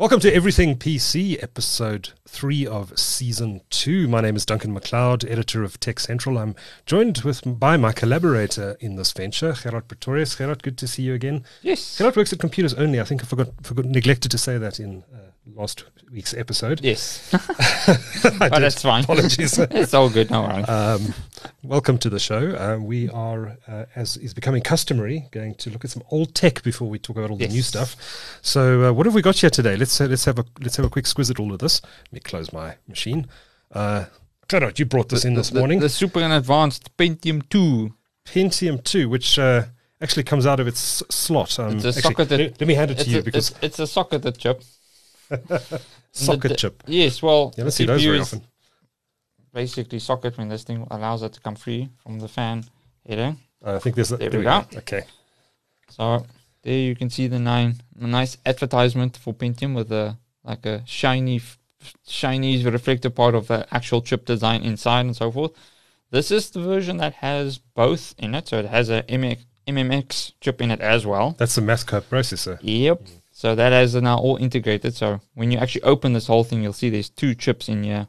Welcome to Everything PC, episode three of season two. My name is Duncan McLeod, editor of Tech Central. I'm joined with by my collaborator in this venture, Gerard Pretorius. Gerard, good to see you again. Yes. Gerard works at Computers Only. I think I forgot, forgot neglected to say that in uh, last week's episode. Yes. But did. that's fine. Apologies. it's all good. No worries. Um, welcome to the show. Uh, we are, uh, as is becoming customary, going to look at some old tech before we talk about all the new stuff. So, uh, what have we got here today? Let's uh, let's have a let's have a quick squiz at all of this. Let me close my machine. Uh, Gerard, you brought this in this the, morning. The super advanced Pentium 2. Pentium two, which uh, actually comes out of its slot. Um, It's a actually, socketed- let, let me hand it to you a, because it's, it's a socketed chip. Socket chip. Yes, well, You don't see those very often. Basically, socket when this thing allows it to come free from the fan header. Uh, I think there's a, There we go. Okay. So there you can see the nine, a nice advertisement for Pentium with a like a shiny, f- shiny reflective part of the actual chip design inside and so forth. This is the version that has both in it, so it has a MX, MMX chip in it as well. That's the math coprocessor. Yep. So that has now all integrated. So when you actually open this whole thing, you'll see there's two chips in here.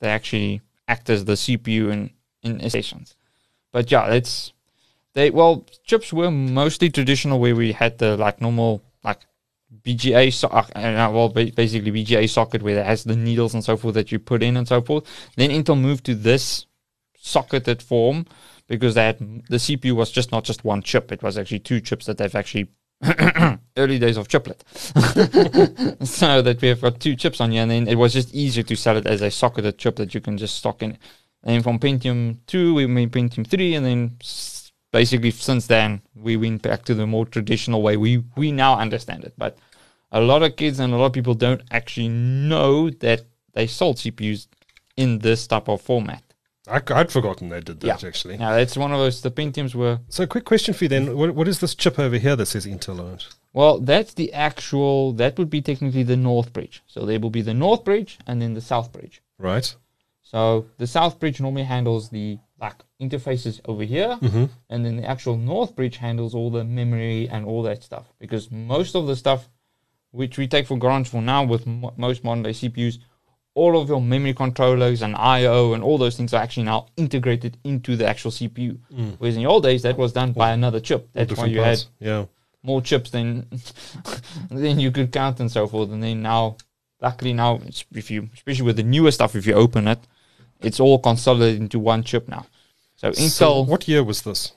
that actually act as the CPU in in stations. But yeah, it's they well chips were mostly traditional where we had the like normal like BGA so, uh, uh, well basically BGA socket where it has the needles and so forth that you put in and so forth. Then Intel moved to this socketed form because had the CPU was just not just one chip; it was actually two chips that they've actually early days of chiplet. so that we have got two chips on here, and then it was just easier to sell it as a socketed chip that you can just stock in. And from Pentium 2, we made Pentium 3, and then basically since then, we went back to the more traditional way. We, we now understand it. But a lot of kids and a lot of people don't actually know that they sold CPUs in this type of format. I, would forgotten they did that Yeah. actually. Now, it's one of those, the Pentiums were So, quick question for you then: what, what is this chip over here that says Intel on it? Well, that's the actual, that would be technically the north bridge. So there will be the north bridge and then the south bridge. Right. So the south bridge normally handles the like interfaces over here, mm-hmm. and then the actual north bridge handles all the memory and all that stuff. Because most of the stuff which we take for granted for now with mo- most modern day CPUs, all of your memory controllers and I/O and all those things are actually now integrated into the actual CPU. Hmm. Whereas in the old days, that was done by another chip. That's why you had. Yeah. more chips than than you could count and so forth. And then now, luckily now, if you especially with the newer stuff, if you open it, it's all consolidated into one chip now. So Intel, what year was this?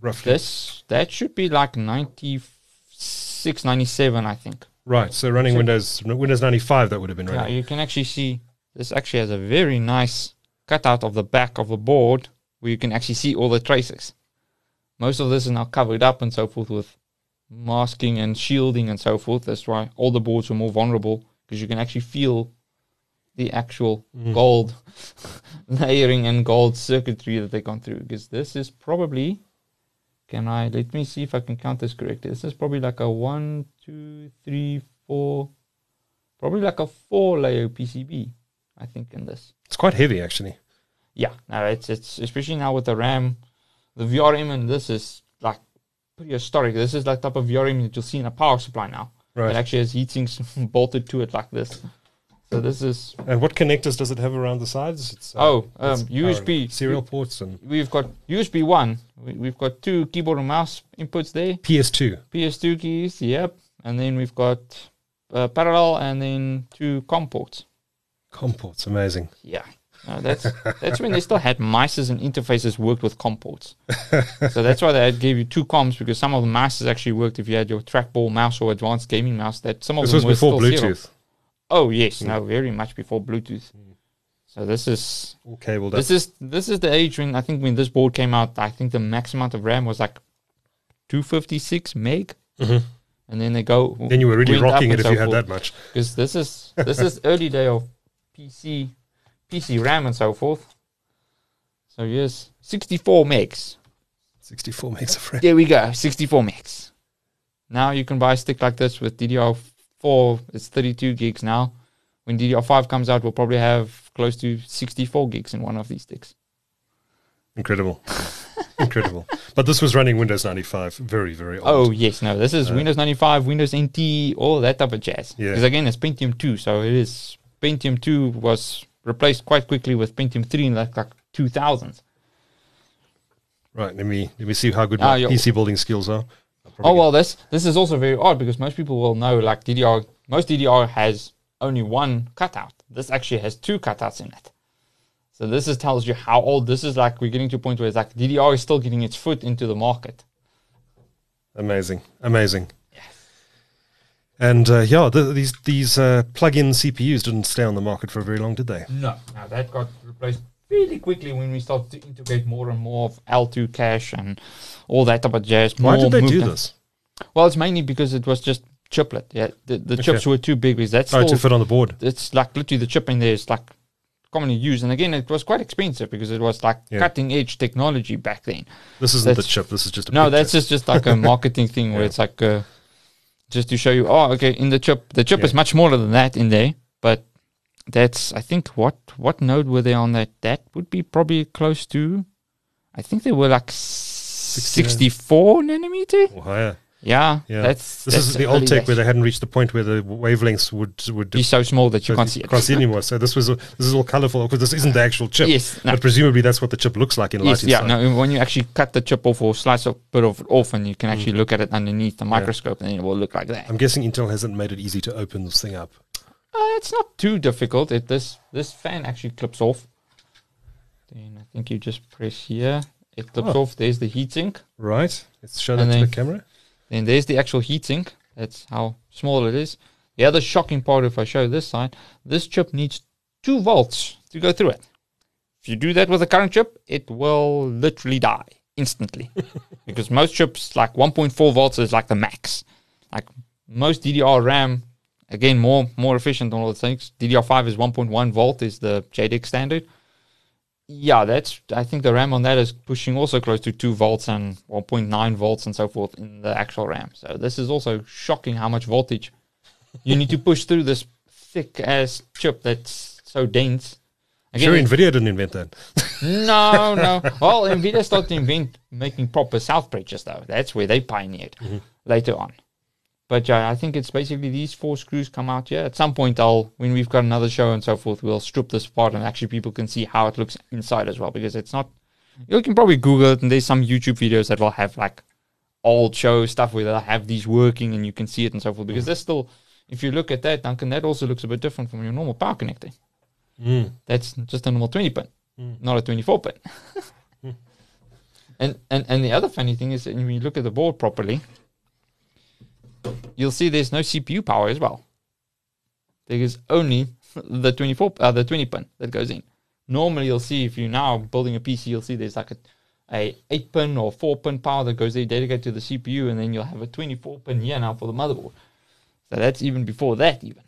Roughly. this that should be like 96, 97, I think. Right. So running So- Windows Windows 95 that would have been Yeah, running. you can actually see this actually has a very nice cutout of the back of the board where you can actually see all the traces. Most of this is now covered up and so forth with masking and shielding and so forth. That's why all the boards are more vulnerable because you can actually feel the actual mm. gold layering and gold circuitry that they gone through. Because this is probably, can I, let me see if I can count this correctly. This is probably like a one, two, three, four, probably like a four layer PCB, I think, in this. It's quite heavy actually. Yeah, no, it's it's especially now with the RAM, the VRM, and this is like pretty historic. This is like type of VRM that you'll see in a power supply now. Right. It actually has heat sinks bolted to it like this. So this is And what connectors does it have around the sides? It's, uh, oh um, USB serial ports and We've got USB one. We, we've got two keyboard and mouse inputs there. PS2. PS2 keys, yep, and then we've got uh, parallel and then two COM ports. COM ports, amazing. Yeah. No, that's that's when they still had mices and interfaces worked with COM ports. so that's why they had- gave you two COMs because some of the mices actually worked if you had your trackball mouse or advanced gaming mouse. That some of This them was were before still zero. Oh yes, no, very much before Bluetooth. So this is All cabled up. this is this is the age when I think when this board came out, I think the max amount of RAM was like two fifty six meg, Mhm. and then they go. Then you were really rocking it if so you had forth that much. because this is this is early day of PC PC RAM and so forth. So yes, 64 megs. 64 megs of RAM. There we go, 64 megs. Now you can buy a stick like this with DDR4. It's 32 gigs now. When DDR5 comes out, we'll probably have close to 64 gigs in one of these sticks. Incredible. Incredible. But this was running Windows 95, very, very old. Oh yes, no. This is Windows 95, Windows NT, all that type of jazz. Yeah. Because again, it's Pentium 2, so it is Pentium 2 was replaced quite quickly with Pentium 3 in like, like 2000s. Right, let me let me see how good Ah, my PC building skills are. Oh well, this this is also very odd because most people will know like DDR. Most DDR has only one cutout. This actually has two cutouts in it. So this is tells you how old this is. Like we're getting to a point where it's like DDR is still getting its foot into the market. amazing, amazing. And uh, yeah, the, these these uh, plug-in CPUs didn't stay on the market for very long, did they? No, now that got replaced really quickly when we started to integrate more and more of L2 cache and all that type of jazz. Why did they do this? Well, it's mainly because it was just chiplet. Yeah, the, the chips were too big because that's Oh, to fit on the board. it's like literally the chip in there is like commonly used. And again, it was quite expensive because it was like Yeah. cutting edge technology back then. This isn't the chip. This is just a No, picture. that's just, just like a marketing thing where Yeah. it's like uh, just to show you, oh, okay, in the chip, the chip Yeah. is much smaller than that in there, but that's I think what what node were they on that? That would be probably close to. I think they were like sixty four nanometer. or higher. Yeah, Yeah. that's This that's is the old tech days. where they hadn't reached the point where the wavelengths would would be so small that you can't see it. Can't see anymore. So this was this is all colorful because this isn't the actual chip. Yes, no. But presumably that's what the chip looks like in Yes, light yeah. inside. No, when you actually cut the chip off or slice a bit of it off, and you can mm. actually look at it underneath the microscope, and it will look like that. I'm guessing Intel hasn't made it easy to open this thing up. Uh, it's not too difficult. It this this fan actually clips off. Then I think you just press here. It clips Oh. off. There's the heatsink. Right? Let's show And to the camera. Then there's the actual heatsink. That's how small it is. The other shocking part, if I show this side, this chip needs two volts to go through it. If you do that with a current chip, it will literally die instantly. because most chips, like 1.4 volts, is like the max. Like most DDR RAM, again, more more efficient on all the things. DDR5 is 1.1 volt, is the JEDEC standard. Yeah, that's. I think the RAM on that is pushing also close to two volts and 1.9 volts and so forth in the actual RAM. So this is also shocking how much voltage you need to push through this thick ass chip that's so dense. Sure, Nvidia didn't invent that. no, no. Well, Nvidia started to invent making proper south bridges, though. That's where they pioneered mm-hmm. later on. But yeah, I think it's basically these four screws come out here. At some point, I'll when we've got another show and so forth, we'll strip this apart and actually people can see how it looks inside as well. Because it's not. You can probably Google it, and there's some YouTube videos that will have like old show stuff where they'll have these working and you can see it and so forth. Because mm. there's still, if you look at that, Duncan, that also looks a bit different from your normal power connector. Mm. That's just a normal 20 pin, mm. not a 24 pin. Mm. and, and and the other funny thing is, that when you look at the board properly, you'll see there's no CPU power as well. There is only the 24 uh, the 20 pin that goes in. Normally, you'll see if you're now building a PC, you'll see there's like a a 8 pin or 4 pin power that goes there dedicated to the CPU, and then you'll have a 24 pin here now for the motherboard. So that's even before that, even.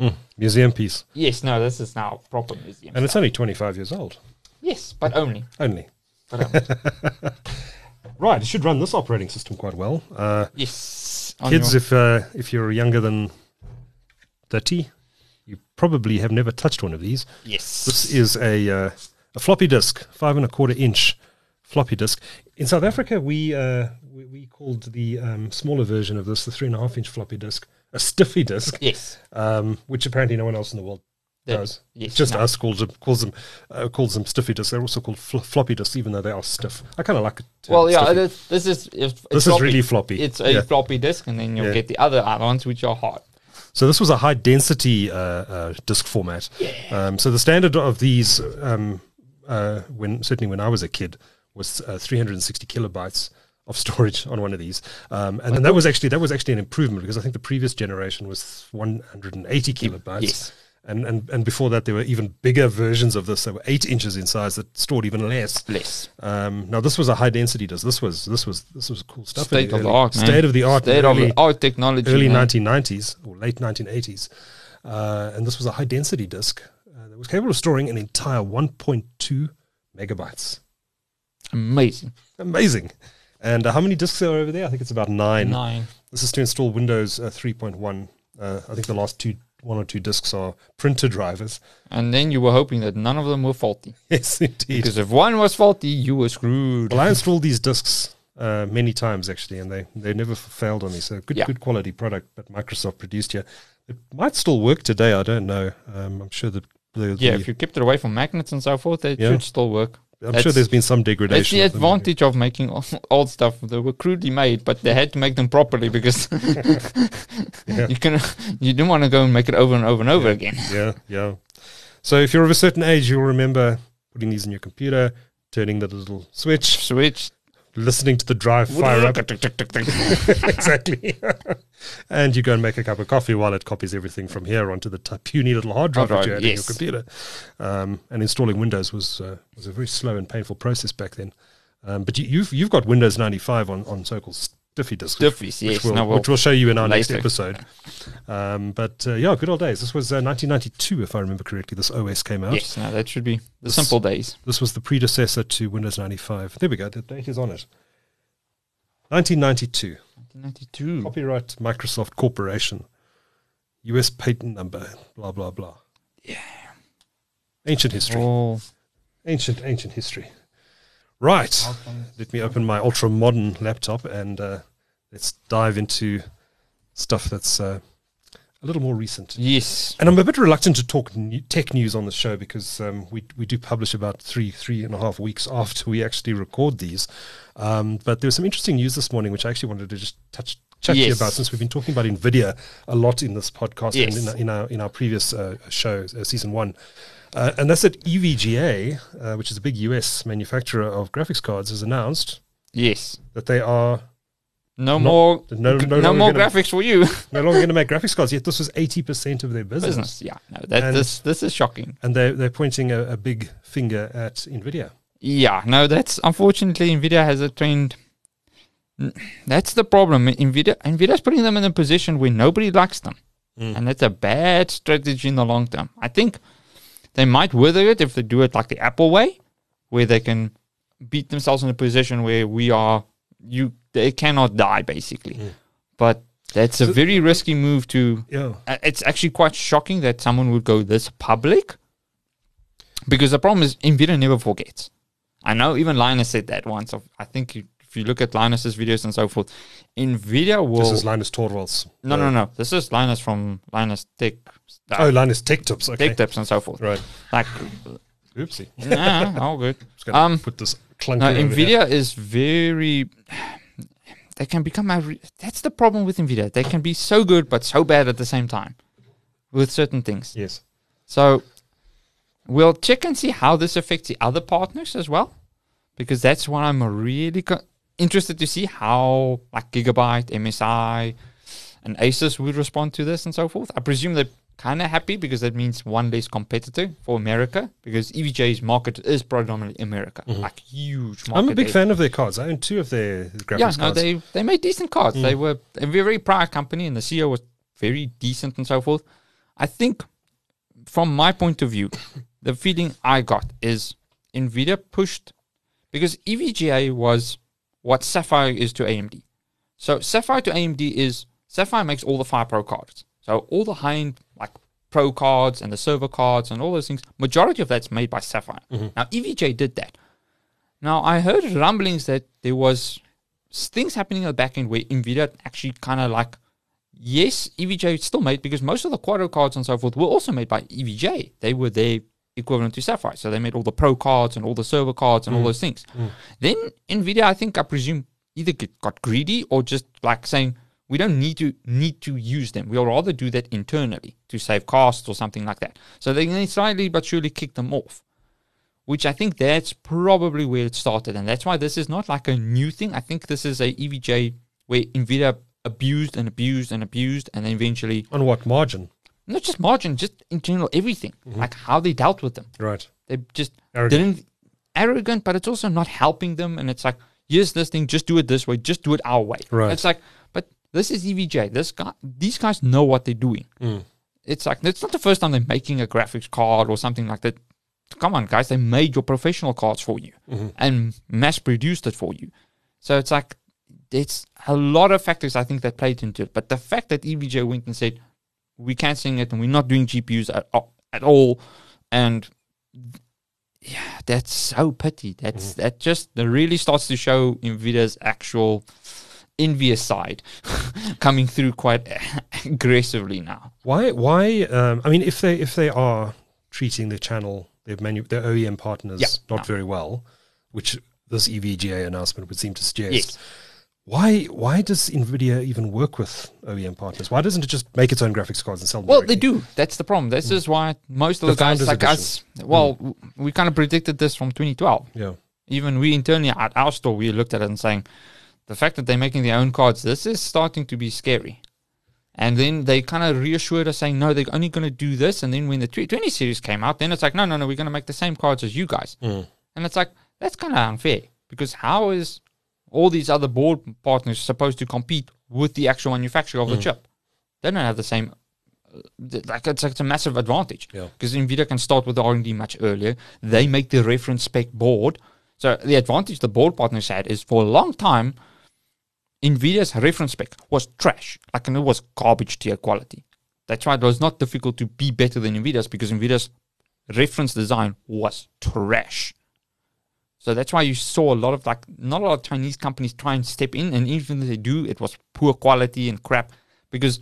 Mm. Museum piece. Yes, no, this is now proper museum. And it's only 25 years old. Yes, but only. Only. But only. Right, it should run this operating system quite well. Uh, yes. kids, if uh, if you're younger than 30, you probably have never touched one of these. yes. This is a uh, a floppy disk, five and a quarter inch floppy disk. In South Africa, we uh, we, we called the um, smaller version of this the three and a half inch floppy disk a stiffy disk, yes. um, which apparently no one else in the world That- does. yes, Just no. us calls them calls them uh, calls them stiffy disks. They're also called fl- floppy disks, even though they are stiff. I kind of like it. Well, yeah, stiffy. this, this is if this is really floppy. It's a Yeah. floppy disk, and then you'll Yeah. get the other ones which are hard. So this was a high density uh, uh, disk format. Um, so the standard of these, um, uh, when certainly when I was a kid, was uh, 360 kilobytes of storage on one of these, um, and, then that was actually that was actually an improvement because I think the previous generation was 180 kilobytes. Yes. And, and and before that there were even bigger versions of this. They were eight inches in size that stored even less. Less. Um, now this was a high density disk. This was this was this was cool stuff. State of the art, man. State of the art. State of early- the art technology. early 1990s or late 1980s. Uh, and this was a high density disk uh, that was capable of storing an entire 1.2 megabytes. Amazing. Amazing. And uh, how many disks are over there? I think it's about nine. Nine. This is to install Windows uh, 3.1. Uh, I think the last two one or two discs are printer drivers. And then you were hoping that none of them were faulty. Yes, indeed. Because if one was faulty, you were screwed. Well, I installed these discs uh, many times actually, and they, they never failed on me. So good Yeah. good quality product that Microsoft produced here. It might still work today. I don't know. Um, I'm sure that the, Yeah, the- if you kept it away from magnets and so forth, it Yeah. should still work. I'm sure there's been some That's degradation. the of advantage of making old stuff. They were crudely made, but they had to make them properly because Yeah. you can you didn't want to go and make it over and over and over Yeah. again. Yeah, yeah. So if you're of a certain age, you'll remember putting these in your computer, turning the little switch, Switch. Listening to the drive fire up. exactly. and you go and make a cup of coffee while it copies everything from here onto the t- puny little hard drive Hard that you had yes. in your computer. Um, and installing Windows was uh, was a very slow and painful process back then. Um, but you, you've you've got Windows 95 on on so-called Disks, which- Stiffies, which, yes. we'll, no, well, which we'll show you in our next episode. Um, but uh, yeah, good old days. This was uh, 1992, if I remember correctly. This OS came out. yes, no, that should be the This- simple days. This was the predecessor to Windows 95. There we go. The date is on it. 1992. 1992. Copyright Microsoft Corporation. US patent number. Blah blah blah. Yeah. Ancient history. Oh, Ancient ancient history. Right. Let me open my ultra modern laptop and uh, let's dive into stuff that's uh, a little more recent. yes. And I'm a bit reluctant to talk new, tech news on the show because um, we we do publish about three three and a half weeks after we actually record these. Um, but there was some interesting news this morning, which I actually wanted to just touch chat to you Yes. about since we've been talking about Nvidia a lot in this podcast Yes. and in, our- in our in our previous uh, show, uh, season one. Uh, and that's that EVGA, uh, which is a big US manufacturer of graphics cards, has announced Yes. that they are No Not- more. no- No, no more graphics for you. no longer going to make graphics cards. Yet this was 80% of their business. Business. Yeah. No, that And- this this is shocking. And they're, they're pointing a, a big finger at Nvidia. Yeah, no, that's unfortunately Nvidia has a trend. That's the problem. Nvidia Nvidia's putting them in a position where nobody likes them, Mm. and that's a bad strategy in the long term. I think they might wither it if they do it like the Apple way, where they can beat themselves in a position where we are you they cannot die basically. Mm. But that's a So- very risky move to Yeah. uh, it's actually quite shocking that someone would go this public because the problem is Nvidia never forgets. I know even Linus said that once. Of, I think you, if you look at Linus's videos and so forth, Nvidia will. This is Linus Torvalds. no, no, no. This is Linus from Linus Tech, uh, Oh, Linus Tech Tips. Okay. Tech Tips and so forth. Right. Like, Oopsie. nah, all good. Just gonna Um, put this clunker No. Nvidia is very. They can become a. Re- that's the problem with Nvidia. They can be so good but so bad at the same time, with certain things. Yes. So we'll check and see how this affects the other partners as well, because that's what I'm really interested to see how like Gigabyte, MSI, and Asus would respond to this and so forth. I presume they're kind of happy because that means one less competitor for America because EVGA's market is predominantly America, like huge market. Mm-hmm. I'm a big fan of their cards. I own two of their graphics Yeah, no, cards. they they made decent cards. Mm. They were a very proud company, and the CEO was very decent and so forth. I think, from my point of view, the feeling I got is Nvidia pushed because EVGA was what Sapphire is to AMD. So Sapphire to AMD is Sapphire makes all the FirePro cards. So all the high end like Pro cards and the server cards and all those things. Majority of that's made by Sapphire. Mm-hmm. Now EVGA did that. Now I heard rumblings that there was things happening in the back end where Nvidia actually kind of like, yes, EVGA still made because most of the Quadro cards and so forth were also made by EVGA. They were their equivalent to Sapphire, so they made all the Pro cards and all the server cards and all mm. those things. Mm. Then Nvidia, I think, I presume, either got greedy or just like saying we don't need to need to use them. We'll rather do that internally to save costs or something like that. So they they slightly but surely kick them off which I think that's probably where it started. And that's why this is not like a new thing. I think this is a EVGA where NVIDIA abused and abused and abused, and then eventually, On what margin? Not just margin, just in general, everything, like how they dealt with them. Right. They just Arrogant. didn't, arrogant, but it's also not helping them. And it's like, here's this thing, just do it this way, just do it our way. Right. It's like, but this is EVGA. This guy, these guys know what they're doing. Mm. It's like, it's not the first time they're making a graphics card or something like that. Come on, guys, they made your professional cards for you Mm-hmm. and mass produced it for you. So it's like, it's a lot of factors I think that played into it. But the fact that EVGA went and said, we're canceling it and we're not doing GPUs at, at all. And yeah, that's so petty. That's Mm-hmm. that just that really starts to show Nvidia's actual envious side coming through quite aggressively now. Why? Why? Um, I mean, if they if they are treating the channel, their manu- their OEM partners Yeah, not no. very well, which this EVGA announcement would seem to suggest. Yes. Why? Why does Nvidia even work with OEM partners? Why doesn't it just make its own graphics cards and sell them? Well, they do. That's the problem. This is why most of The the, guys like us. Well, w- we kind of predicted this from 2012. Yeah. Even we internally at our store, we looked at it and saying, the fact that they're making their own cards, this is starting to be scary. And then they kind of reassured us, saying, no, they're only going to do this. And then when the 20 series came out, then it's like, no, no, no, we're going to make the same cards as you guys. Mm. And it's like, that's kind of unfair because how is all these other board partners supposed to compete with the actual manufacturer of the chip? They don't have the same. uh, Like it's, it's a massive advantage Yeah. because Nvidia can start with the R and D much earlier. They make the reference spec board. So the advantage the board partners had is for a long time, Nvidia's reference spec was trash, like and it was garbage tier quality. That's why it was not difficult to be better than Nvidia's because Nvidia's reference design was trash. So that's why you saw a lot of like not a lot of Chinese companies try and step in, and even if they do, it was poor quality and crap. Because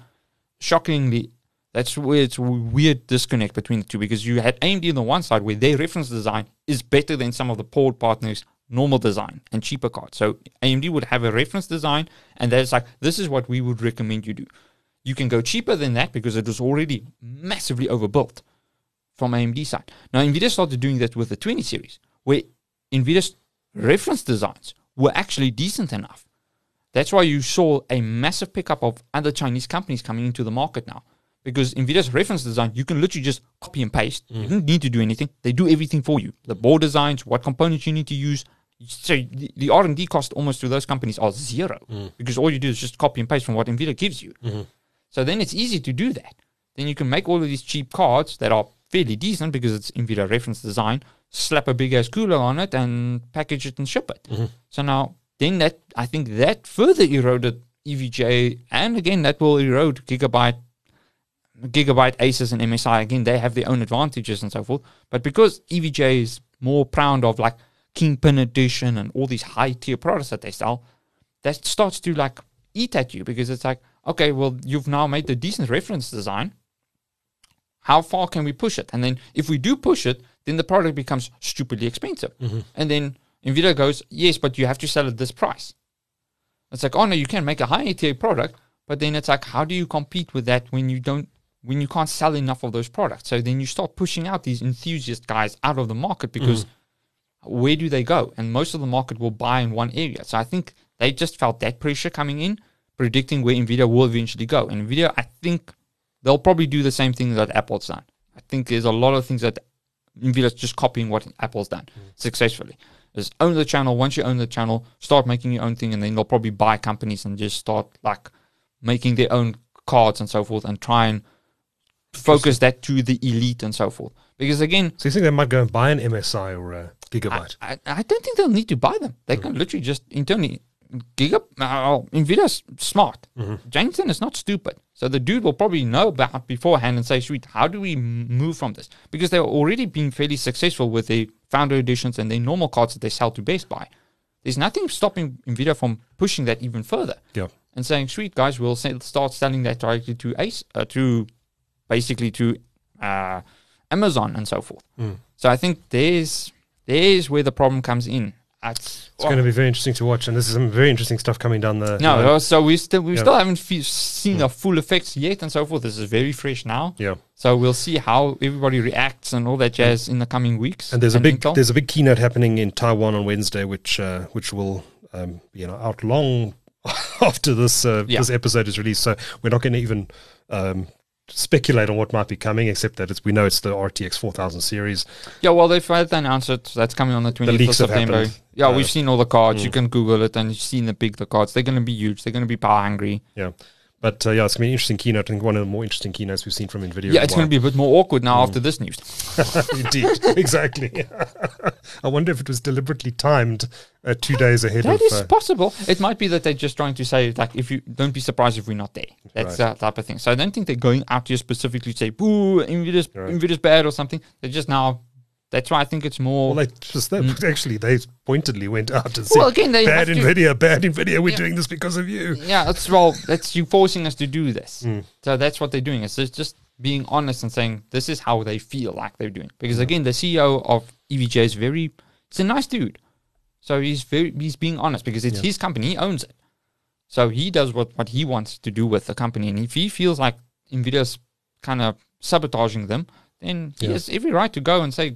shockingly, that's where it's weird disconnect between the two. Because you had AMD on the one side where their reference design is better than some of the board partners' normal design and cheaper cards. So AMD would have a reference design, and that's like this is what we would recommend you do. You can go cheaper than that because it was already massively overbuilt from AMD side. Now Nvidia started doing that with the 20 series, where Nvidia's reference designs were actually decent enough. That's why you saw a massive pickup of other Chinese companies coming into the market now. Because Nvidia's reference design, you can literally just copy and paste. You mm. don't need to do anything. They do everything for you. The board designs, what components you need to use. So the, the R&D cost almost to those companies are zero mm. because all you do is just copy and paste from what Nvidia gives you. Mm-hmm. So then it's easy to do that. Then you can make all of these cheap cards that are fairly decent because it's NVIDIA reference design, slap a big ass cooler on it and package it and ship it. Mm-hmm. So now, then that, I think that further eroded EVGA and again, that will erode Gigabyte, Gigabyte, Asus and MSI. Again, they have their own advantages and so forth. But because EVGA is more proud of like Kingpin Edition and all these high tier products that they sell, that starts to like eat at you because it's like, okay, well, you've now made the decent reference design. How far can we push it? And then if we do push it, then the product becomes stupidly expensive. Mm-hmm. And then Nvidia goes, yes, but you have to sell at this price. It's like, oh no, you can make a high tier product, but then it's like, how do you compete with that when you don't, when you can't sell enough of those products? So then you start pushing out these enthusiast guys out of the market because mm-hmm. where do they go? And most of the market will buy in one area. So I think they just felt that pressure coming in, predicting where Nvidia will eventually go. And Nvidia, I think they'll probably do the same thing that Apple's done. I think there's a lot of things that Nvidia's just copying what Apple's done hmm. successfully. Is own the channel. Once you own the channel, start making your own thing, and then they'll probably buy companies and just start like making their own cards and so forth, and try and focus that to the elite and so forth. Because again, So you think they might go and buy an MSI or a Gigabyte? I, I don't think they'll need to buy them. They hmm. can literally just internally. Giga, uh, Nvidia's smart. Jensen is not stupid. So the dude will probably know about beforehand and say, sweet, how do we move from this? Because they're already being fairly successful with the founder editions and the normal cards that they sell to Best Buy. There's nothing stopping Nvidia from pushing that even further yeah. and saying, "Sweet guys, we'll start selling that directly to Ace, uh, to basically to uh, Amazon and so forth." So I think there's there's where the problem comes in. It's, It's going to be very interesting to watch, and this is some very interesting stuff coming down the. no, so we still we Yeah. still haven't fe- seen the full effects yet and so forth. This is very fresh now, yeah. so we'll see how everybody reacts and all that jazz in the coming weeks. And there's a big Intel. there's a big keynote happening in Taiwan on Wednesday, which uh, which will um, you know out long after this uh, Yeah. this episode is released. So we're not going to even um, speculate on what might be coming, except that it's we know it's the RTX 4000 series. Yeah, well, they've had announced it. That's coming on the 20th of September. happened. Yeah, Uh, we've seen all the cards. You can Google it and you've seen the big the cards. They're going to be huge. They're going to be power hungry. Yeah. But uh, yeah, it's going to be an interesting keynote. I think one of the more interesting keynotes we've seen from NVIDIA. Yeah, it's going to be a bit more awkward now after this news. Indeed, exactly. I wonder if it was deliberately timed uh, two days ahead That of. is uh, possible. It might be that they're just trying to say, like, if you don't be surprised if we're not there. That's Right. that type of thing. So I don't think they're going out to you specifically to say, boo, Nvidia's, Right. Nvidia's bad or something. They're just now, that's why I think it's more. well, they just they, actually they pointedly went out and said, Mm. Well, again, they "Bad have to- Nvidia, bad Nvidia. We're Yeah. doing this because of you." yeah, that's well, that's you forcing us to do this. Mm. So that's what they're doing. It's just, being honest and saying this is how they feel like they're doing. Because again, the CEO of EVGA is very, It's a nice dude. So he's very, he's being honest because it's Yeah. his company. He owns it. So he does what, what he wants to do with the company. And if he feels like Nvidia's kind of sabotaging them, then he Yeah. has every right to go and say,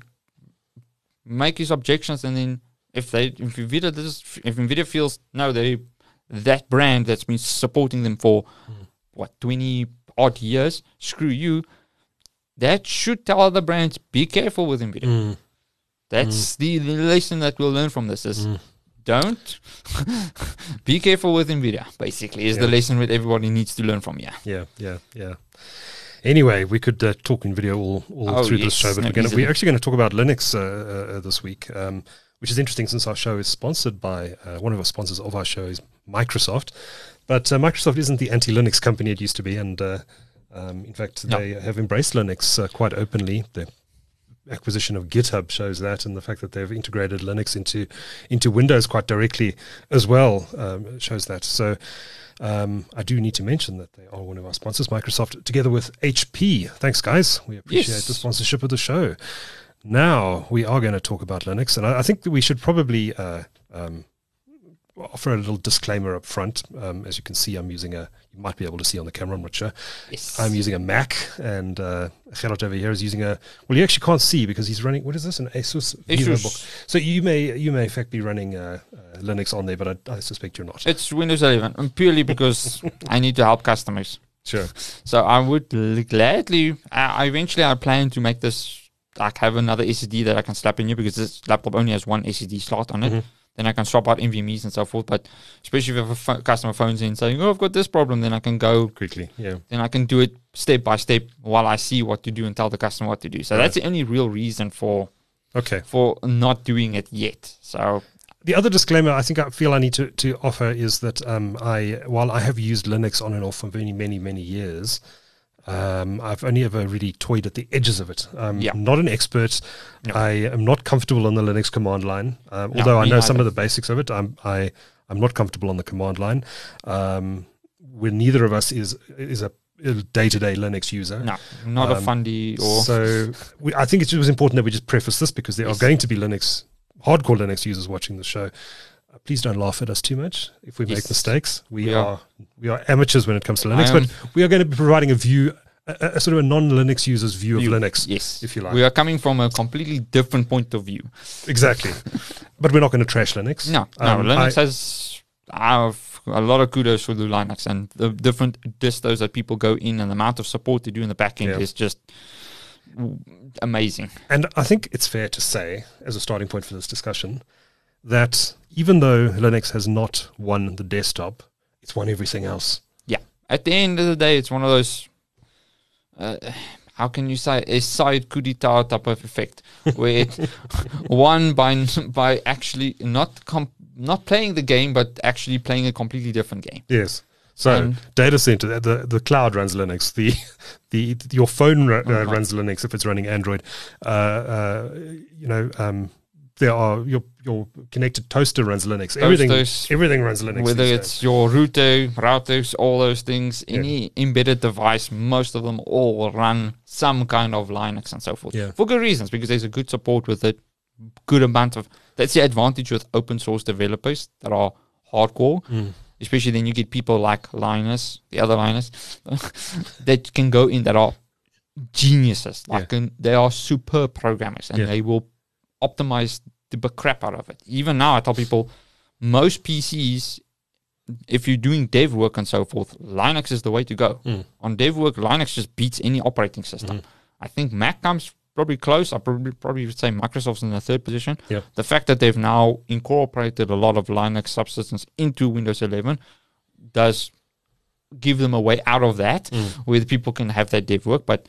make his objections. And then if they, if Nvidia does, if Nvidia feels no, they that brand that's been supporting them for what 20 odd years, screw you. That should tell other brands be careful with Nvidia. Mm. That's the, the lesson that we'll learn from this is Mm. don't be careful with Nvidia. Basically, is the lesson that everybody needs to learn from. Yeah, Yeah, yeah, yeah. Anyway, we could uh, talk Nvidia all, all Oh, through this show, but we're, gonna, we're actually going to talk about Linux uh, uh, this week, um, which is interesting since our show is sponsored by uh, one of our sponsors of our show is Microsoft. But uh, Microsoft isn't the anti-Linux company it used to be, and uh, um, in fact, No. they have embraced Linux uh, quite openly. The acquisition of GitHub shows that, and the fact that they've integrated Linux into into Windows quite directly as well um, shows that. So. Um, I do need to mention that they are one of our sponsors, Microsoft, together with HP. Thanks, guys. We appreciate Yes. the sponsorship of the show. Now we are going to talk about Linux, and I, I think that we should probably uh, um, offer a little disclaimer up front. Um, as you can see, I'm using a. You might be able to see on the camera. I'm not sure. yes. I'm using a Mac, and uh, Gerard over here is using a. Well, you actually can't see because he's running. What is this? An Asus. So you may you may in fact be running uh, uh, Linux on there, but I, I suspect you're not. It's Windows 11, and purely because I need to help customers. Sure. So I would l- gladly. I, I eventually I plan to make this like have another SSD that I can slap in here because this laptop only has one SSD slot on it. Mhm. Then I can swap out NVMe's and so forth. But especially if a customer phones in saying, "Oh, I've got this problem," then I can go. Quickly, yeah. Then I can do it step by step while I see what to do and tell the customer what to do. So Right. that's the only real reason for Okay. for not doing it yet. So The other disclaimer I think I feel I need to, to offer is that um, I, while I have used Linux on and off for many, many, many years, um, I've only ever really toyed at the edges of it. I'm Yeah. not an expert. No. I am not comfortable on the Linux command line, um, No, although I know some of the basics of it. I'm I, I'm not comfortable on the command line. Um, when neither of us is is a day to day Linux user. no, not a Um, fundy or So we, I think it was important that we just preface this because there Yes. are going to be Linux, hardcore Linux users watching the show. Please don't laugh at us too much if we make mistakes. We, We are. are. we are amateurs when it comes to Linux, but we are going to be providing a view, a, a- sort of a non-Linux user's view, View. of Linux. yes, if you like. we are coming from a completely different point of view. Exactly, but we're not going to trash Linux. No, no, Um, Linux I- has I have a lot of kudos for the Linux and the different distros that people go in and the amount of support they do in the backend Yeah. is just amazing. And I think it's fair to say, as a starting point for this discussion, that even though Linux has not won the desktop, it's won everything else. Yeah, at the end of the day, it's one of those. Uh, how can you say a side coup d'etat type of effect, where it won by by actually not com- not playing the game, but actually playing a completely different game. Yes. So And- data center, the the cloud runs Linux. The the your phone ru- uh, runs Linux if it's running Android. Uh, uh, you know, um, there are your your connected toaster runs Linux. Everything Toasters, everything runs Linux. Whether it's your router, routers, all those things, Yeah. any embedded device, most of them all run some kind of Linux and so forth. Yeah. For good reasons, because there's a good support with it, good amount of. That's the advantage with open source developers that are hardcore. Mm. Especially then you get people like Linus, the other Linus, that can go in that are geniuses. Like and they are superb programmers and Yeah. they will optimize the crap out of it. Even now, I tell people most PCs, if you're doing dev work and so forth, Linux is the way to go. Mm. On dev work, Linux just beats any operating system. I think Mac comes probably close. I probably probably would say Microsoft's in the third position. Yeah. The fact that they've now incorporated a lot of Linux subsystems into Windows 11 does give them a way out of that where the people can have that dev work. But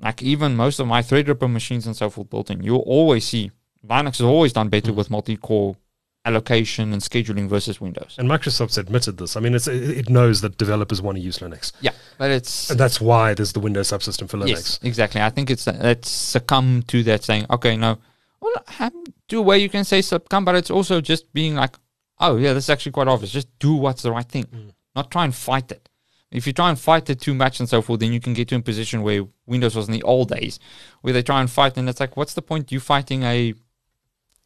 like even most of my Threadripper machines and so forth built in, you'll always see Linux has always done better with multi-core allocation and scheduling versus Windows. And Microsoft's admitted this. I mean, it's, it knows that developers want to use Linux. Yeah, but it's And that's why there's the Windows subsystem for Linux. Yes, exactly. I think it's it's succumb to that saying, okay, no, well, do a way you can say succumb, but it's also just being like, oh yeah, this is actually quite obvious. Just do what's the right thing, hmm. not try and fight it. If you try and fight it too much and so forth, then you can get to a position where Windows was in the old days, where they try and fight, and it's like, what's the point? You fighting a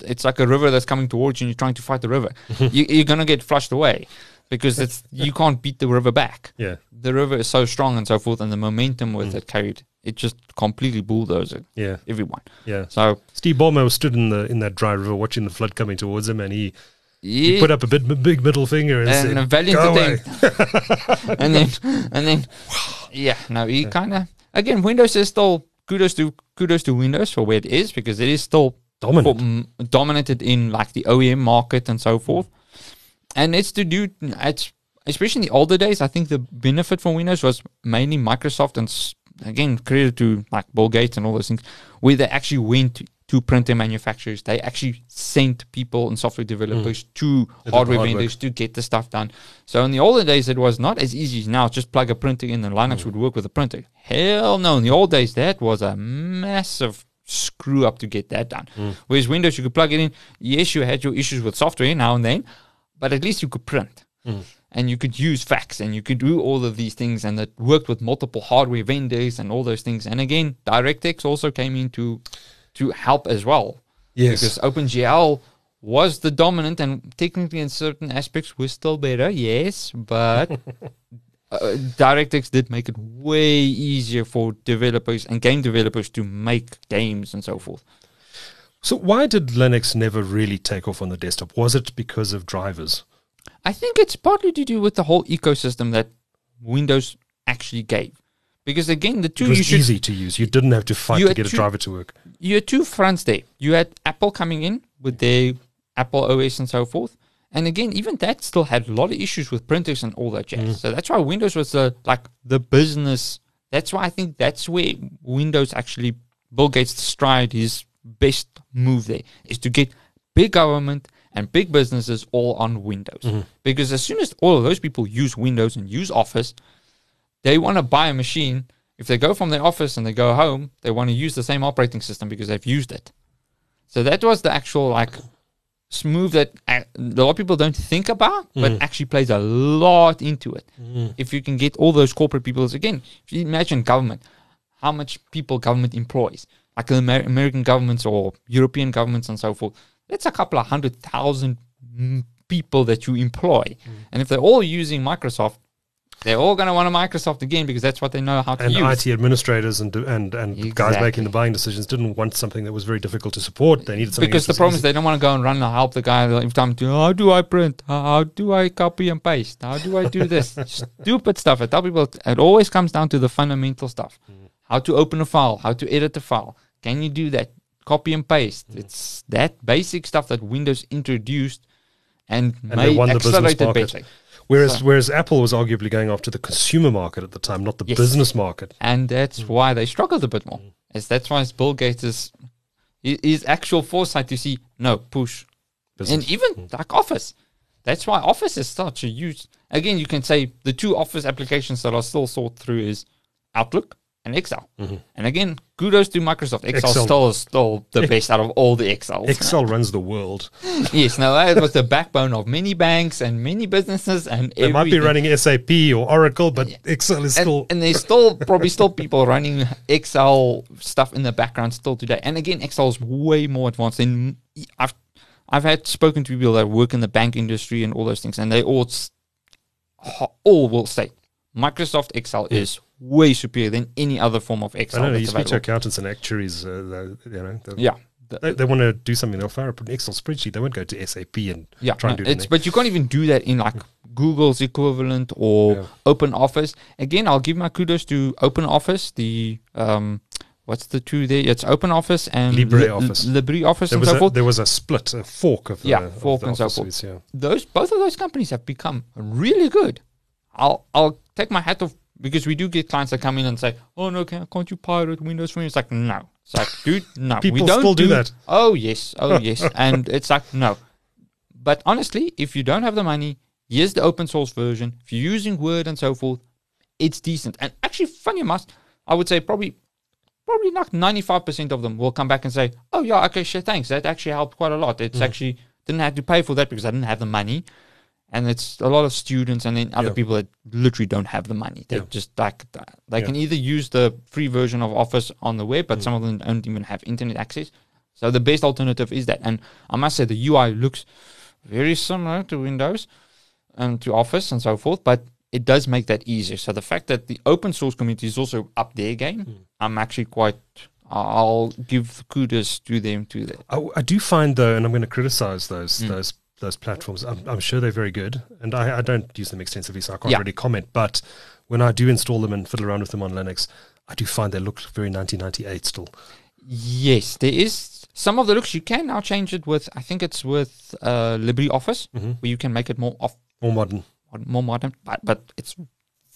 it's like a river that's coming towards you and you're trying to fight the river. you, you're gonna get flushed away because it's you can't beat the river back Yeah. the river is so strong and so forth, and the momentum with mm. it carried it just completely bulldozed Yeah. everyone. Yeah. So Steve Ballmer stood in the in that dry river watching the flood coming towards him, and he, he put up a bit, big middle finger and, and said, a valiant "Go away." attempt, and then and then yeah, no, he kind of again Windows is still kudos to kudos to Windows for where it is because it is still Dominant. for- dominated in like the OEM market and so forth. And it's to do it's especially in the older days. I think the benefit for Windows was mainly Microsoft and again credit to like Bill Gates and all those things, where they actually went to, to printer manufacturers. They actually sent people and software developers hmm. to the hardware hard vendors to get the stuff done. So in the older days, it was not as easy as now. Just plug a printer in and Linux hmm. would work with a printer. Hell no! In the old days, that was a massive screw up to get that done. Hmm. Whereas Windows, you could plug it in. Yes, you had your issues with software now and then, but at least you could print. Hmm. And you could use fax and you could do all of these things and it worked with multiple hardware vendors and all those things. And again, DirectX also came in to, to help as well. Yes. Because OpenGL was the dominant and technically in certain aspects was still better, yes, but uh, DirectX did make it way easier for developers and game developers to make games and so forth. So why did Linux never really take off on the desktop? Was it because of drivers? I think it's partly to do with the whole ecosystem that Windows actually gave. Because again, the two It was should easy to use. You didn't have to fight to get a driver to work. you had two fronts there. You had Apple coming in with their Apple OS and so forth. And again, even that still had a lot of issues with printers and all that jazz. Mm. So that's why Windows was the like the business. That's why I think that's where Windows actually Bill Gates stride his best move there is to get big government and big businesses all on Windows. Mm-hmm. Because as soon as all of those people use Windows and use Office, they want to buy a machine. If they go from their office and they go home, they want to use the same operating system because they've used it. So that was the actual like smooth that a lot of people don't think about, but actually plays a lot into it. If you can get all those corporate people, again, if you imagine government, how much people government employs, like the Amer- American governments or European governments and so forth, that's a couple of hundred thousand mm, people that you employ. And if they're all using Microsoft, they're all going to want a Microsoft again because that's what they know how to do. And use. IT administrators and and and guys making the buying decisions didn't want something that was very difficult to support. They needed something because the problem is they don't want to go and run and help the guy every time to how do I print? How, do I copy and paste? How do I do this? Stupid stuff. I tell people it always comes down to the fundamental stuff. Mm. How to open a file, how to edit a file. Can you do that? Copy and paste. Mm. It's that basic stuff that Windows introduced and, and made won the business accelerated better. Whereas So- whereas Apple was arguably going after the consumer market at the time, not the Yes. business market. and that's hmm. why they struggled a bit more. Hmm. Is that's why Bill Gates is hi- his actual foresight to see no push, Business. and even hmm. like Office. That's why Office is such a huge. Again, you can say the two Office applications that are still sought through is Outlook and Excel. Mhm. And again, kudos to Microsoft. Excel, Excel. still is still the best out of all the Excels. Excel runs the world. yes, now that was the backbone of many banks and many businesses, and They might be running SAP or Oracle, but Excel is and, still and there's still probably still people running Excel stuff in the background still today. And again, Excel is way more advanced than I've I've had spoken to people that work in the bank industry and all those things, and they all all will say Microsoft Excel is way superior than any other form of I Excel. don't know. You speak to accountants and actuaries, uh, you know, Yeah. They, they want to do something. They'll fire up an Excel spreadsheet. They won't go to SAP and Yeah, try and do it. it's, but you can't even do that in like Google's equivalent or Yeah. Open Office. Again, I'll give my kudos to Open Office. The um, what's the two there? It's Open Office and LibreOffice. LibreOffice there and was so a, forth. there was a split, a fork of Yeah, the, of fork the and so forth. yeah. Those both of those companies have become really good. I'll I'll take my hat off because we do get clients that come in and say, "Oh no, can, can't you pirate Windows for me?" It's like no, it's like dude, no, we don't still do that. Oh yes, oh yes, and it's like no. But honestly, if you don't have the money, here's the open source version. If you're using Word and so forth, it's decent. And actually, funny enough, I would say probably probably like 95% of them will come back and say, oh, yeah, okay, sure, thanks. That actually helped quite a lot. It's mm. actually didn't have to pay for that because I didn't have the money. And it's a lot of students and then other Yeah. people that literally don't have the money. They Yeah. just like, they Yeah. can either use the free version of Office on the web, but some of them don't even have internet access. So the best alternative is that. And I must say, the UI looks very similar to Windows and to Office and so forth, but it does make that easier. So the fact that the open source community is also up their game, I'm actually quite. I'll give kudos to them to that. I, I do find though, and I'm going to criticize those Mm. those those platforms. I'm, I'm sure they're very good, and I, I don't use them extensively, so I can't Yeah. really comment. But when I do install them and fiddle around with them on Linux, I do find they look very 1998 still. Yes, there is some of the looks you can now change it with. I think it's with uh, LibreOffice, Mhm. where you can make it more off, More modern. more modern, but but it's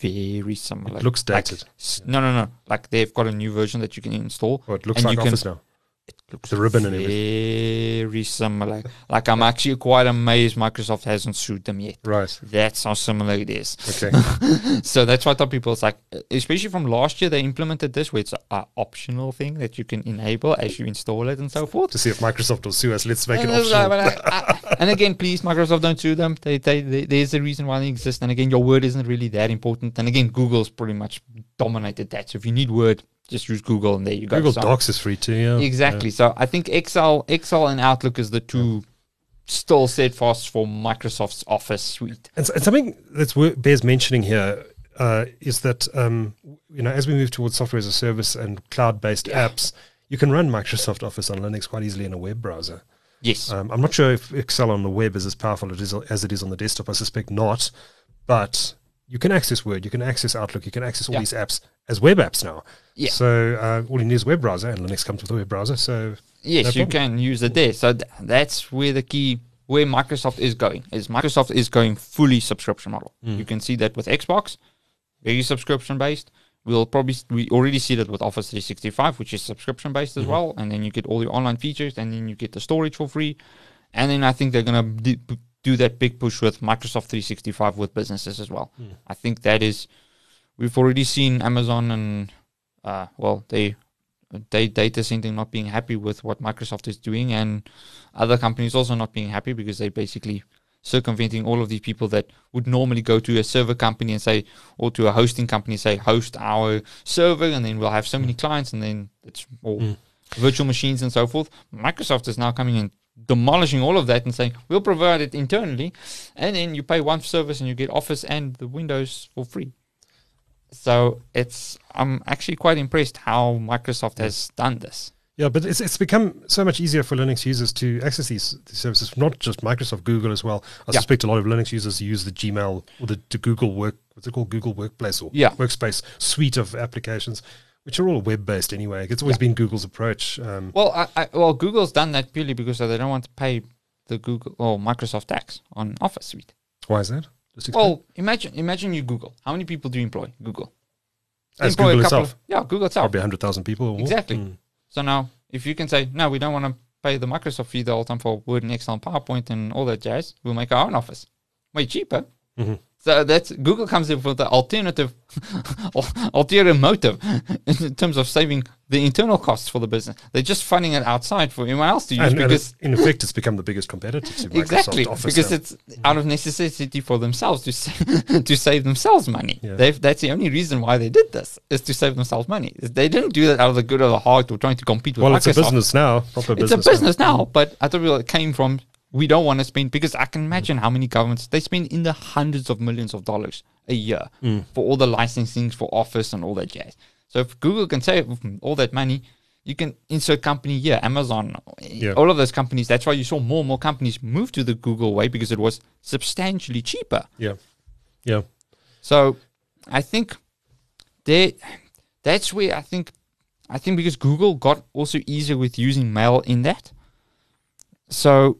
very similar. It looks Like, dated. no, no, no. Like they've got a new version that you can install. Or it looks like you can- Office now. It looks The ribbon and everything. very similar. Like I'm actually quite amazed Microsoft hasn't sued them yet. Right. That's how similar it is. Okay. so that's why I tell people it's like, especially from last year, they implemented this where it's an optional thing that you can enable as you install it and so forth. to see if Microsoft will sue us, let's make it And, optional. but I- I- and again, please, Microsoft, don't sue them. They, they, they, there's a reason why they exist. And again, your word isn't really that important. And again, Google's pretty much dominated that. So if you need Word, just use Google, and there you go. Google So- Docs is free too. Yeah. Exactly. So I think Excel, Excel, and Outlook is the two still steadfast for Microsoft's Office suite. And, and something that's wor- bears mentioning here uh, is that um, you know as we move towards software as a service and cloud-based Yeah. apps, you can run Microsoft Office on Linux quite easily in a web browser. Yes. Um, I'm not sure if Excel on the web is as powerful as it is, as it is on the desktop. I suspect not, but you can access Word, you can access Outlook, you can access all Yeah. these apps as web apps now. Yeah. So uh, all you need is a web browser, and Linux comes with a web browser. So yes, no you can use it there. So th- that's where the key, where Microsoft is going. Is Microsoft is going fully subscription model. Mm. You can see that with Xbox, very subscription based. We'll probably we already see that with Office 365, which is subscription based as Mhm. well. And then you get all your online features, and then you get the storage for free. And then I think they're gonna d- p- do that big push with Microsoft 365 with businesses as well. Mm. I think that is. We've already seen Amazon and uh, well, they they data center not being happy with what Microsoft is doing, and other companies also not being happy because they basically circumventing all of these people that would normally go to a server company and say, or to a hosting company, say, host our server, and then we'll have so many clients, and then it's all Mm. virtual machines and so forth. Microsoft is now coming and demolishing all of that and saying, we'll provide it internally, and then you pay one service and you get Office and the Windows for free. So it's I'm actually quite impressed how Microsoft has done this. Yeah, but it's it's become so much easier for Linux users to access these, these services, not just Microsoft, Google as well. I Yeah. suspect a lot of Linux users use the Gmail or the, the Google Work, what's it called, Google Workplace or Yeah. Workspace suite of applications, which are all web based anyway. It's always Yeah. been Google's approach. Um, Well, I, I, well, Google's done that purely because they don't want to pay the Google or Microsoft tax on Office suite. why is that? Just. Well, imagine imagine you Google. How many people do you employ? Google. as employ Google itself, of- yeah, Google itself. probably 100,000 people. Or more. Exactly. Mm. So now, if you can say, no, we don't want to pay the Microsoft fee the whole time for Word and Excel and PowerPoint and all that jazz, we'll make our own Office. Way cheaper. Mhm. So that's Google comes in with the alternative, ulterior motive in terms of saving the internal costs for the business. They're just funding it outside for anyone else to use And, and because it's- in effect, it's become the biggest competitor to Microsoft exactly Office. because now. it's out of necessity for themselves to sa- to save themselves money. Yeah. They've, that's the only reason why they did this is to save themselves money. They didn't do that out of the good of the heart or trying to compete with well, Microsoft. it's a business now. Proper business. It's a business now, but I thought it came from we don't want to spend because I can imagine how many governments they spend in the hundreds of millions of dollars a year Mm. for all the licensing for Office and all that jazz. So if Google can save all that money, you can insert company here, Amazon, Yeah. all of those companies. That's why you saw more and more companies move to the Google way because it was substantially cheaper. Yeah. Yeah. So I think they that's where I think I think because Google got also easier with using mail in that. So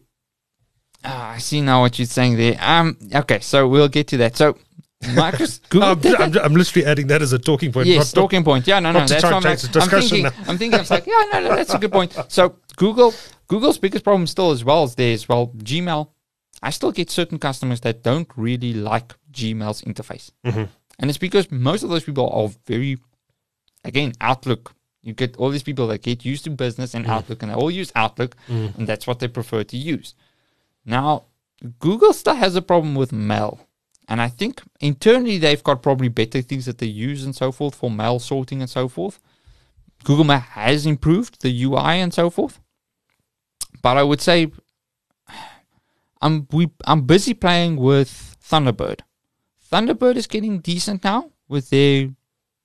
ah, I see now what you're saying there. Um okay, so we'll get to that. So Microsoft, Google I'm, I'm, I'm literally adding that as a talking point. Yes, not- not- talking point. Yeah, no, no, that's try what and I'm, like, I'm thinking. now. I'm thinking. I was like, yeah, no, no, that's a good point. So Google, Google's biggest problem still as well as there as well. Gmail, I still get certain customers that don't really like Gmail's interface, Mm-hmm. and it's because most of those people are very, again, Outlook. You get all these people that get used to business Mm. and Outlook, and they all use Outlook, and that's what they prefer to use. Now, Google still has a problem with mail. And I think internally they've got probably better things that they use and so forth for mail sorting and so forth. Google Mail has improved the UI and so forth. But I would say I'm we I'm busy playing with Thunderbird. Thunderbird is getting decent now with their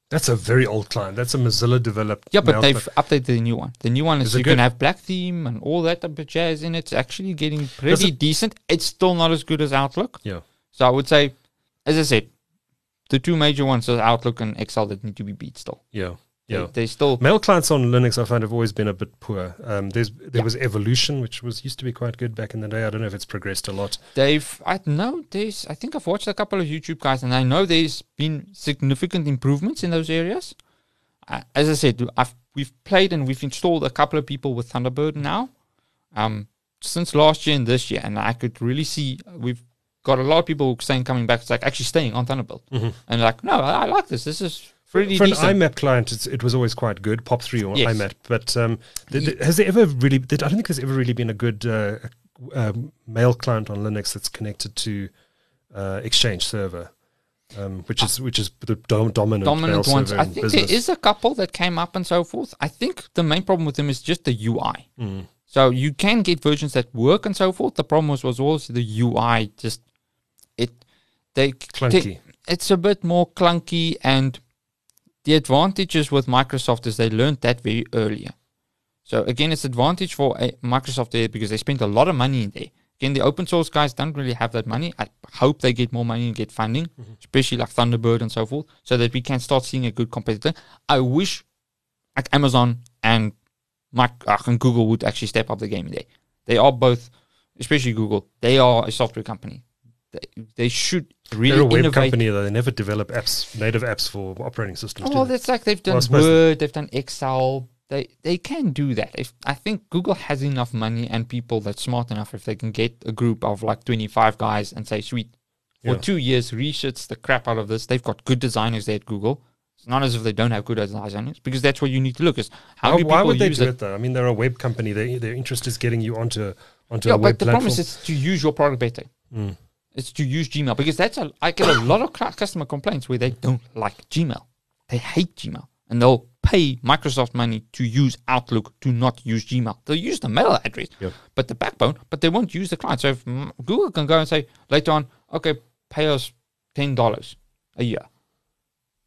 That's a very old client. That's a Mozilla developed. yeah, but they've client. updated the new one. The new one is, Is you good? can have black theme and all that type of jazz in it. It's actually getting pretty decent. It's still not as good as Outlook. Yeah. So I would say, as I said, the two major ones are Outlook and Excel that need to be beat still. Yeah. They- Yeah. They, still Mail clients on Linux, I find, have always been a bit poor. Um, there's there Yeah. was Evolution, which was used to be quite good back in the day. I don't know if it's progressed a lot. they've I know there's I think I've watched a couple of YouTube guys and I know there's been significant improvements in those areas. Uh, as I said, I've we've played and we've installed a couple of people with Thunderbird now, um, since last year and this year, and I could really see we've got a lot of people saying coming back. It's like actually staying on Thunderbird, and like no, I, I like this. This is pretty For an. IMAP client, it's, it was always quite good, POP3 or Yes. IMAP. But um, th- th- has there ever really, I don't think there's ever really been a good uh, um, mail client on Linux that's connected to uh, Exchange server, um, which is which is the dom- dominant, dominant mail ones. server I think business. there is a couple that came up and so forth. I think the main problem with them is just the UI. Mm. So you can get versions that work and so forth. The problem was, was also the UI. Just it they clunky. it's a bit more clunky and the advantages with Microsoft is they learned that very earlier. So again, it's advantage for a Microsoft there because they spent a lot of money in there. Again, the open source guys don't really have that money. I hope they get more money and get funding, especially like Thunderbird and so forth, so that we can start seeing a good competitor. I wish like Amazon and Mac uh, and Google would actually step up the game there. They are both, especially Google, they are a software company. They, they should really They're a web innovate. company though. They never develop apps, native apps for operating systems. Oh, well, that's like they've done Well, Word, they've done Excel. They they can do that. If I think Google has enough money and people that's smart enough, if they can get a group of like twenty five guys and say, "Sweet, for Yeah. two years, reshits the crap out of this." They've got good designers there at Google. It's not as if they don't have good designers because that's what you need to look is how Why, do why people would they use do it. it? though? I mean, they're a web company. They, their interest is getting you onto onto Yeah, a web but the platform. problem is to use your product better. Mm. It's to use Gmail because that's a I get a lot of customer complaints where they don't like Gmail. They hate Gmail and they'll pay Microsoft money to use Outlook to not use Gmail. They'll use the mail address, Yep. but the backbone, but they won't use the client. So if Google can go and say later on, okay, pay us ten dollars a year,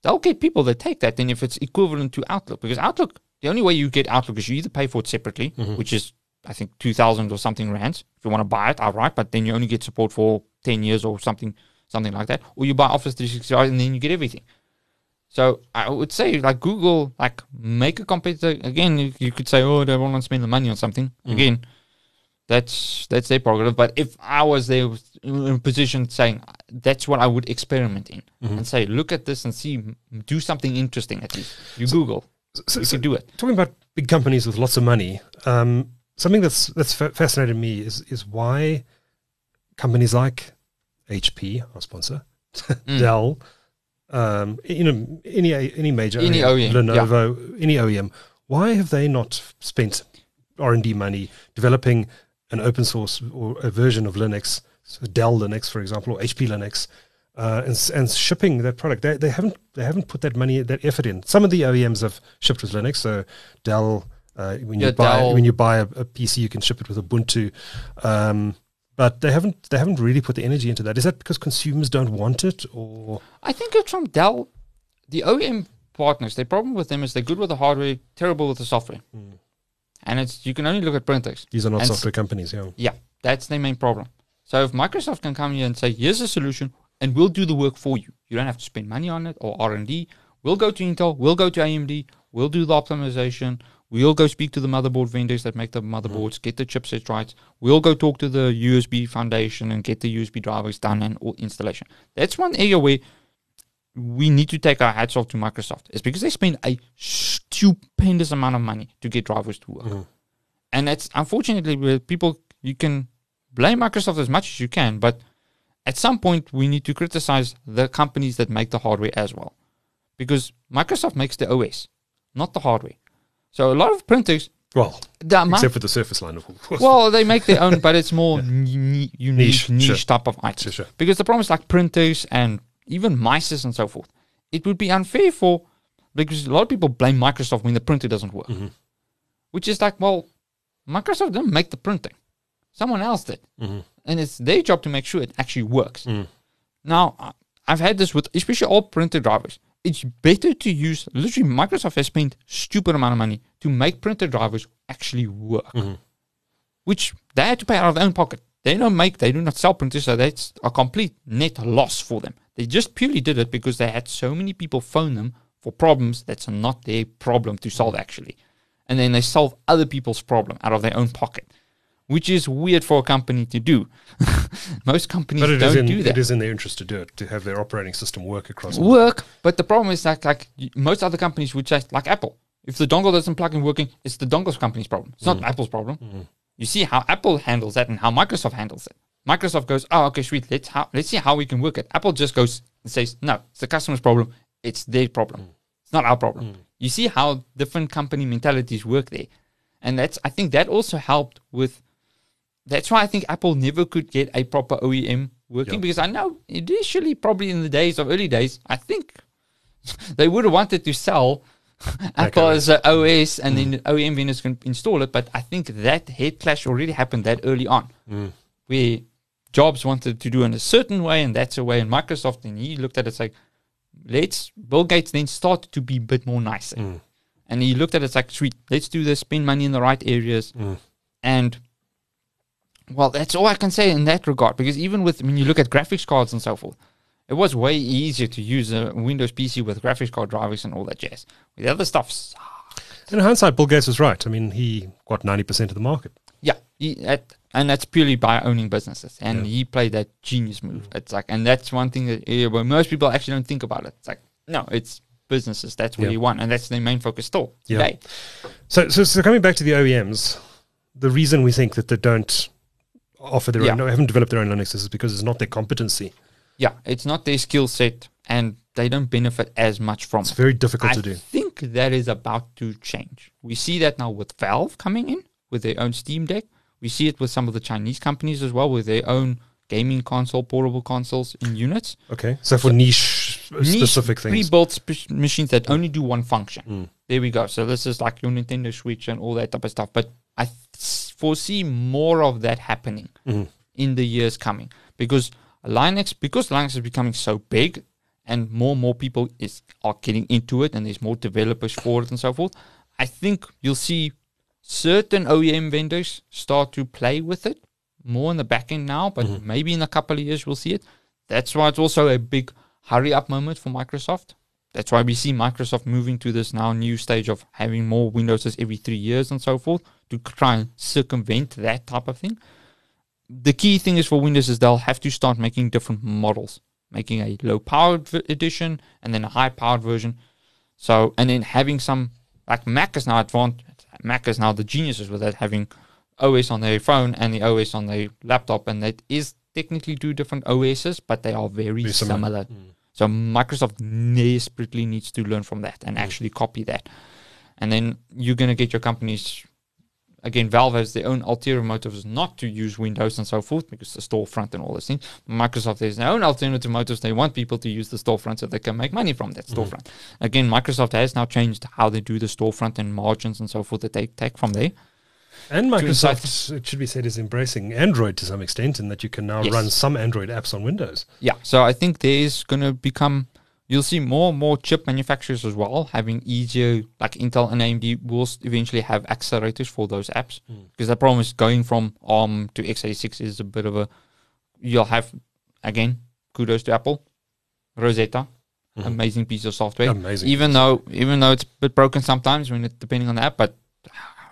they'll get people that take that. Then if it's equivalent to Outlook, because Outlook, the only way you get Outlook is you either pay for it separately, mm-hmm. which is I think two thousand or something rands if you want to buy it outright, but then you only get support for ten years or something, something like that, or you buy Office three sixty five and then you get everything. So I would say like Google, like make a competitor again. You, you could say, oh, they want to spend the money on something again. That's that's their prerogative. But if I was there in a position saying that's what I would experiment in and say, look at this and see, do something interesting at least. You Google, So- you so- could do it. talking about big companies with lots of money, um, something that's that's fa- fascinated me is is why companies like HP, our sponsor, Mm. Dell, um, you know, any any major Any OEM, OEM, yeah. Lenovo, any OEM, why have they not spent R and D money developing an open source or a version of Linux, so Dell Linux, for example, or HP Linux? Uh, and, and shipping that product, they, they haven't they haven't put that money that effort in. Some of the OEMs have shipped with Linux, so Dell. Uh, when you Yeah, buy Dell. when you buy a, a PC, you can ship it with Ubuntu, um, but they haven't they haven't really put the energy into that. Is that because consumers don't want it, or I think it's from Dell. The OEM partners, the problem with them is they're good with the hardware, terrible with the software. Hmm. And it's you can only look at printers. these are not And software companies? Yeah, Yeah, that's their main problem. So if Microsoft can come here and say, "Here's a solution, and we'll do the work for you. You don't have to spend money on it or R and D. We'll go to Intel. We'll go to AMD. We'll do the optimization. We'll go speak to the motherboard vendors that make the motherboards, get the chipsets right. We'll go talk to the USB Foundation and get the USB drivers done and all installation. That's one area where we need to take our hats off to Microsoft It's because they spend a stupendous amount of money to get drivers to work. Mhm. And that's unfortunately where people you can blame Microsoft as much as you can, but at some point we need to criticize the companies that make the hardware as well. Because Microsoft makes the OS, not the hardware. So a lot of printers Well, amount except for the Surface line, of course. well, they make their own, but it's more ni- unique, Niche, niche, sure. type of items. Sure, sure. Because the problem is like printers and even mices and so forth. It would be unfair for because a lot of people blame Microsoft when the printer doesn't work, Mhm. which is like, well, Microsoft didn't make the printing, someone else did, Mhm. and it's their job to make sure it actually works. Mm. Now, I've had this with especially all printer drivers. It's better to use literally Microsoft has spent stupid amount of money to make printer drivers actually work, Mhm. which they had to pay out of their own pocket. They don't make, they do not sell printers, so that's a complete net loss for them. They just purely did it because they had so many people phone them for problems that's not their problem to solve actually, and then they solve other people's problem out of their own pocket, which is weird for a company to do. Most companies but it is, don't in, do that it is in their interest to do it, to have their operating system work across. work. But the problem is that like most other companies would say, like Apple, if the dongle doesn't plug in working, it's the dongle's company's problem. It's not mm. Apple's problem. Mm-hmm. You see how Apple handles that and how Microsoft handles it. Microsoft goes, oh, okay, sweet. Let's how, let's see how we can work it. Apple just goes and says, no, it's the customer's problem. It's their problem. Mm. It's not our problem. Mm. You see how different company mentalities work there, and that's I think that also helped with. That's why I think Apple never could get a proper OEM working Yeah. because I know initially, probably in the days of early days, I think they would have wanted to sell Apple as an OS and then OEM vendors can install it. But I think that head clash already happened that early on, where Jobs wanted to do in a certain way, and that's a way. And Microsoft, and he looked at it it's like, let's. Bill Gates then started to be a bit more nicer, and he looked at it it's like, sweet, let's do this, spend money in the right areas, and well, that's all I can say in that regard. Because even with when you look at graphics cards and so forth, it was way easier to use a Windows PC with graphics card drivers and all that jazz. With the other stuff, In hindsight, Bill Gates was right. I mean, he got 90% of the market. Yeah, he, that, and that's purely by owning businesses, and Yeah. he played that genius move. It's like, and that's one thing that where most people actually don't think about it. It's like, no, it's businesses. That's what Yeah. you want, and that's their main focus still Yeah. today. So, so, so coming back to the OEMs, the reason we think that they don't offer their Yeah. own, no, haven't developed their own Linux is because it's not their competency. Yeah, it's not their skill set, and they don't benefit as much from It's it. very difficult I to do. I think that is about to change. We see that now with Valve coming in with their own Steam Deck. We see it with some of the Chinese companies as well with their own gaming console, portable consoles in units. Okay. So for niche, niche specific things. pre-built sp- machines that only do one function. Mm. There we go. So this is like your Nintendo Switch and all that type of stuff. But I th- foresee more of that happening Mhm. in the years coming because Linux, because Linux is becoming so big, and more and more people is are getting into it, and there's more developers for it and so forth. I think you'll see certain OEM vendors start to play with it more in the back end now, but maybe in a couple of years we'll see it. That's why it's also a big hurry up moment for Microsoft. That's why we see Microsoft moving to this now new stage of having more Windowses every three years and so forth to try and circumvent that type of thing. The key thing is for Windows is they'll have to start making different models, making a low powered v- edition and then a high powered version. So and then having some like Mac is now advanced. Mac is now the geniuses with that having OS on their phone and the OS on their laptop, and that is technically two different OSs, but they are very, similar. similar. Mm. So Microsoft desperately needs to learn from that and mm. actually copy that. And then you're going to get your companies. Again, Valve has their own ulterior motives not to use Windows and so forth because the storefront and all those things. Microsoft has their own alternative motives. They want people to use the storefront so they can make money from that mm. storefront. Again, Microsoft has now changed how they do the storefront and margins and so forth that they take from there. And Microsoft, it should be said, is embracing Android to some extent, in that you can now Yes. run some Android apps on Windows. Yeah, so I think there is going to become, you'll see more and more chip manufacturers as well having easier, like Intel and AMD will eventually have accelerators for those apps. Hmm. Because the problem is going from ARM to x86 is a bit of a, you'll have, again, kudos to Apple, Rosetta, mm-hmm. amazing piece of software. Amazing. Even though, even though it's a bit broken sometimes when it, depending on the app, but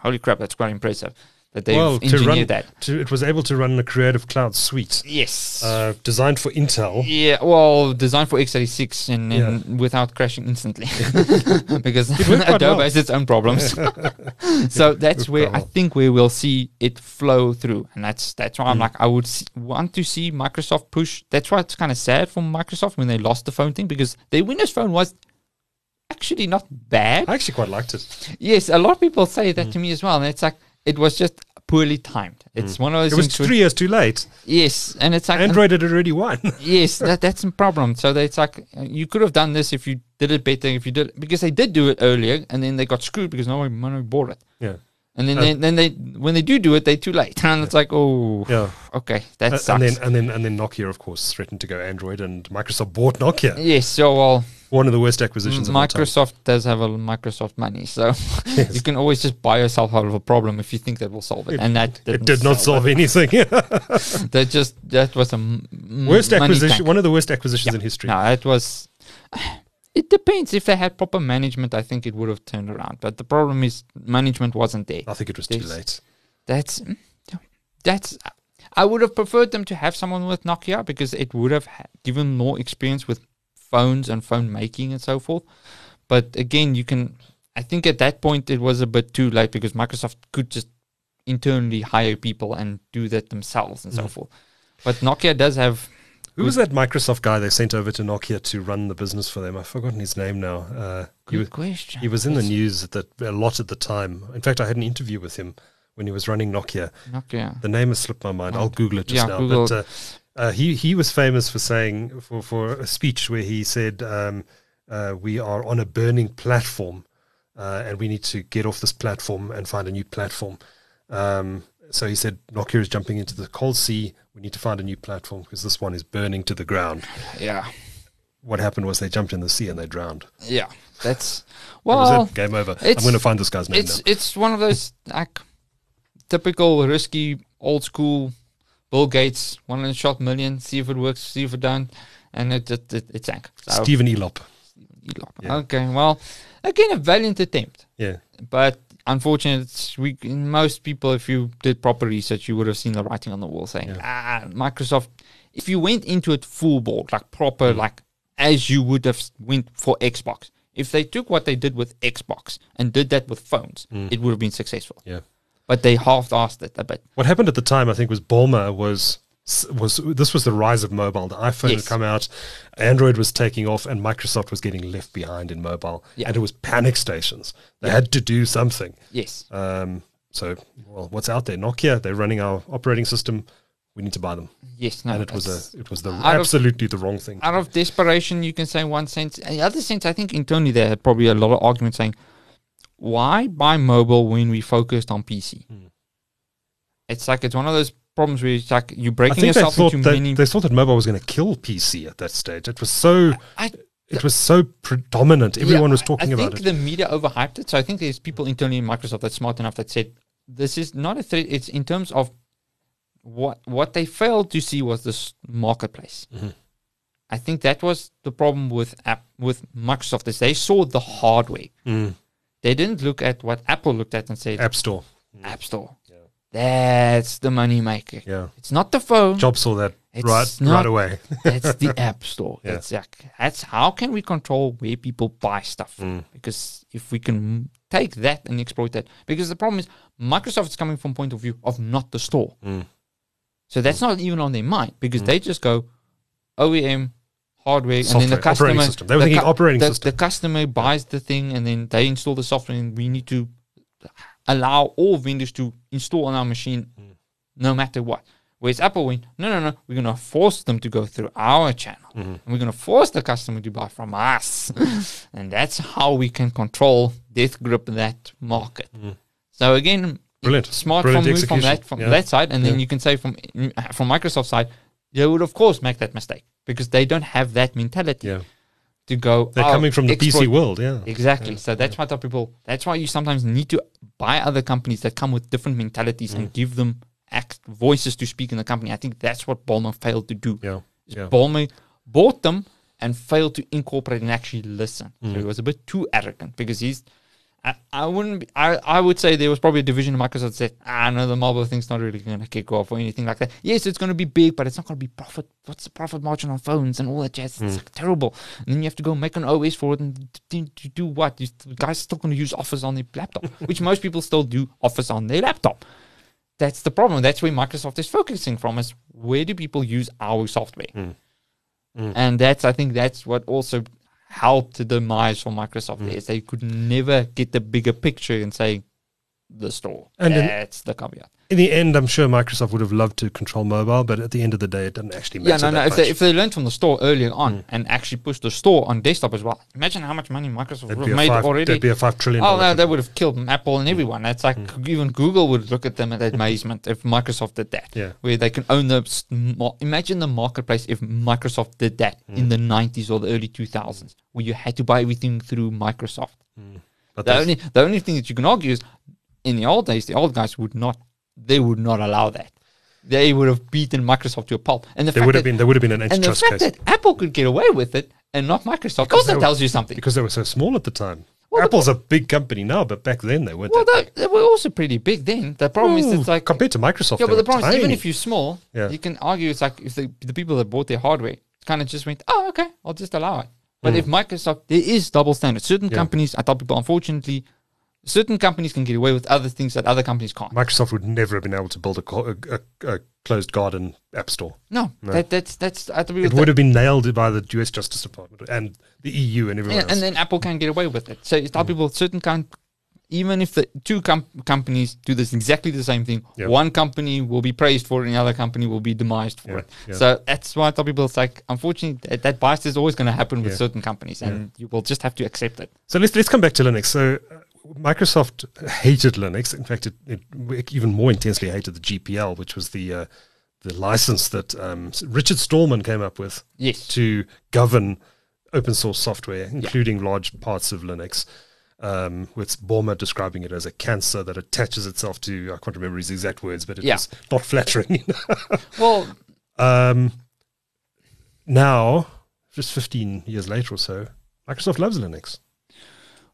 holy crap, that's quite impressive. that they've well, to engineered run, that. to, it was able to run the Creative Cloud suite, Yes. uh, designed for Intel. yeah, well, designed for x86 and, and without crashing instantly, because Adobe well. has its own problems. so that's where quite I think we will see it flow through, and that's that's why I'm Mm. like I would see, want to see Microsoft push. That's why it's kind of sad for Microsoft when they lost the phone thing because their Windows Phone was actually not bad. I actually quite liked it. Yes, a lot of people say Mm. that to me as well, and it's like it was just poorly timed. It's one of those It was three years too late. yes, and it's like Android had already won. yes, that that's a problem. So it's like you could have done this if you did it better. If you did because they did do it earlier, and then they got screwed because nobody, nobody bought it. yeah, And then Uh, they, then they when they do do it, they're too late, and it's like oh yeah. okay that Uh, sucks. and then and then and then Nokia, of course, threatened to go Android, and Microsoft bought Nokia. yes, so well, One of the worst acquisitions of all time. Microsoft does have a Microsoft money, so you can always just buy yourself out of a problem if you think that will solve it, and that It did not solve anything. That just that was a m- worst acquisition. tank. One of the worst acquisitions in history. No, it was. It depends. If they had proper management, I think it would have turned around. But the problem is management wasn't there. I think it was too late. That's mm, that's. I would have preferred them to have someone with Nokia because it would have given more experience with phones and phone making and so forth. But again, you can. I think at that point it was a bit too late because Microsoft could just internally hire people and do that themselves and so Mm. forth. But Nokia does have Who was that Microsoft guy they sent over to Nokia to run the business for them? I've forgotten his name now. Uh, he, good was, question. he was in the news at the, a lot at the time. In fact, I had an interview with him when he was running Nokia. Nokia. The name has slipped my mind. I'll Google it just Yeah, now. Google But uh, uh, he he was famous for saying for for a speech where he said, um, uh, "We are on a burning platform, uh, and we need to get off this platform and find a new platform." Um, so he said, "Nokia is jumping into the cold sea. We need to find a new platform because this one is burning to the ground." Yeah. What happened was they jumped in the sea and they drowned. Yeah. That's That well it. Game over. I'm going to find this guy's name it's now. it's one of those like typical risky old school Bill Gates one a shot million, see if it works, see if it don't and it it, it, it sank. So, Stephen Elop. Elop. Yeah. Okay, well again a valiant attempt. Yeah. But unfortunately it's, we most people if you did proper research you would have seen the writing on the wall saying ah Microsoft if you went into it full board like Mm. proper like as you would have went for Xbox if they took what they did with Xbox and did that with phones it would have been successful Mm. Yeah. But they half-assed it a bit What happened at the time, I think, was Ballmer was was this was the rise of mobile. The iPhone Yes. had come out, Android was taking off, and Microsoft was getting left behind in mobile. Yeah. And it was panic stations. They had to do something. yes Um, so, well, what's out there? Nokia. They're running our operating system. We need to buy them. yes no and it was a it was the out of- absolutely the wrong thing. out of desperation, you can say one sense. And the other sense, I think internally they had probably a lot of arguments saying, why buy mobile when we focused on PC? Hmm. It's like it's one of those problems where it's like you're I breaking yourself into they, many. they thought that mobile was going to kill PC at that stage. It was so I, it was so predominant. Everyone yeah, was talking I about it. I think the media overhyped it. So I think there's people internally in Microsoft that's smart enough that said this is not a threat. It's in terms of what what they failed to see was this marketplace. Mm-hmm. I think that was the problem with app with Microsoft is they saw the hardware. Mm. They didn't look at what Apple looked at and said App Store. App Store. That's the money maker. Yeah. It's not the phone. Job saw that It's right not- right away. That's the App Store. Yeah. That's like, that's how can we control where people buy stuff? Mm. Because if we can take that and exploit that, because the problem is Microsoft is coming from point of view of not the store. Mm. So that's not even on their mind because they just go OEM hardware and then Software, the customer system. They were the thinking operating the, system. The customer buys the thing and then they install the software and we need to allow all vendors to install on our machine Mm. no matter what. Whereas Apple went, no, no, no, we're going to force them to go through our channel. Mm-hmm. And we're going to force the customer to buy from us. and that's how we can control, death grip that market. So again, Mm. Brilliant. smart Brilliant from, from that from Yeah. that side, and then you can say from from Microsoft side, they would of course make that mistake because they don't have that mentality Yeah. to go. They're "Oh, coming from the exploit." PC world, yeah. Exactly. So that's why I tell people. That's why you sometimes need to buy other companies that come with different mentalities Mm. and give them act voices to speak in the company. I think that's what Ballmer failed to do. Yeah. Yeah. Ballmer bought them and failed to incorporate and actually listen. Mm. So he was a bit too arrogant because he's. I, I wouldn't. Be, I I would say there was probably a division of Microsoft that said, "Ah, no, the mobile thing's not really going to kick off or anything like that." Yes, it's going to be big, but it's not going to be profit. What's the profit margin on phones and all that jazz? It's hmm. like terrible. And then you have to go make an OS for it and do, do, what? You, the guys are still going to use Office on their laptop, which most people still do Office on their laptop. That's the problem. That's where Microsoft is focusing from. Is where do people use our software? Hmm. Hmm. And that's I think that's what also helped the demise for Microsoft mm. is they could never get the bigger picture and say the store. And in- that's the caveat. In the end, I'm sure Microsoft would have loved to control mobile, but at the end of the day, it didn't actually matter. Yeah, no, no. If they, much. If they learned from the store earlier on mm. and actually pushed the store on desktop as well, imagine how much money Microsoft That'd have made five, already. that'd be a five trillion. Oh no, company. that would have killed Apple and mm. everyone. That's like mm. even Google would look at them at amazement if Microsoft did that. Yeah. Where they can own the imagine the marketplace if Microsoft did that in the nineties or the early two thousands, where you had to buy everything through Microsoft. But The only the only thing that you can argue is in the old days, the old guys would not they would not allow that. They would have beaten Microsoft to a pulp. And the there fact would have that, been there would have been an and the antitrust fact case that Apple could get away with it and not Microsoft also they were- tells you something. because they were so small at the time. Well, Apple's a big company now, but back then they weren't Well, that they, they were also pretty big then. The problem is it's like compared to Microsoft, yeah, but the problem is even if you're small, Yeah. you can argue it's like if the, the people that bought their hardware kind of just went, oh, okay, I'll just allow it. But mm. if Microsoft, there is double standards. Certain. Yeah. companies, I tell people, unfortunately, certain companies can get away with other things that other companies can't. Microsoft would never have been able to build a, co- a, a, a closed garden app store. No, That, that's that's I agree It would that. have been nailed by the U.S. Justice Department and the EU and everyone Yeah, else. and then Apple can get away with it. So it's tell mm. people certain kind, even if the two com- companies do this exactly the same thing, Yeah. one company will be praised for it, and the other company will be demised for Yeah, it. yeah. So that's why I tell people it's like, unfortunately, that, that bias is always going to happen with certain companies, and you will just have to accept it. So let's let's come back to Linux. So Microsoft hated Linux. In fact, it, it even more intensely hated the GPL, which was the uh, the license that um, Richard Stallman came up with Yes. to govern open source software, including large parts of Linux. Um, with Ballmer describing it as a cancer that attaches itself to I can't remember his exact words, but it Yeah. was not flattering. Well, um, now, just 15 years later or so, Microsoft loves Linux.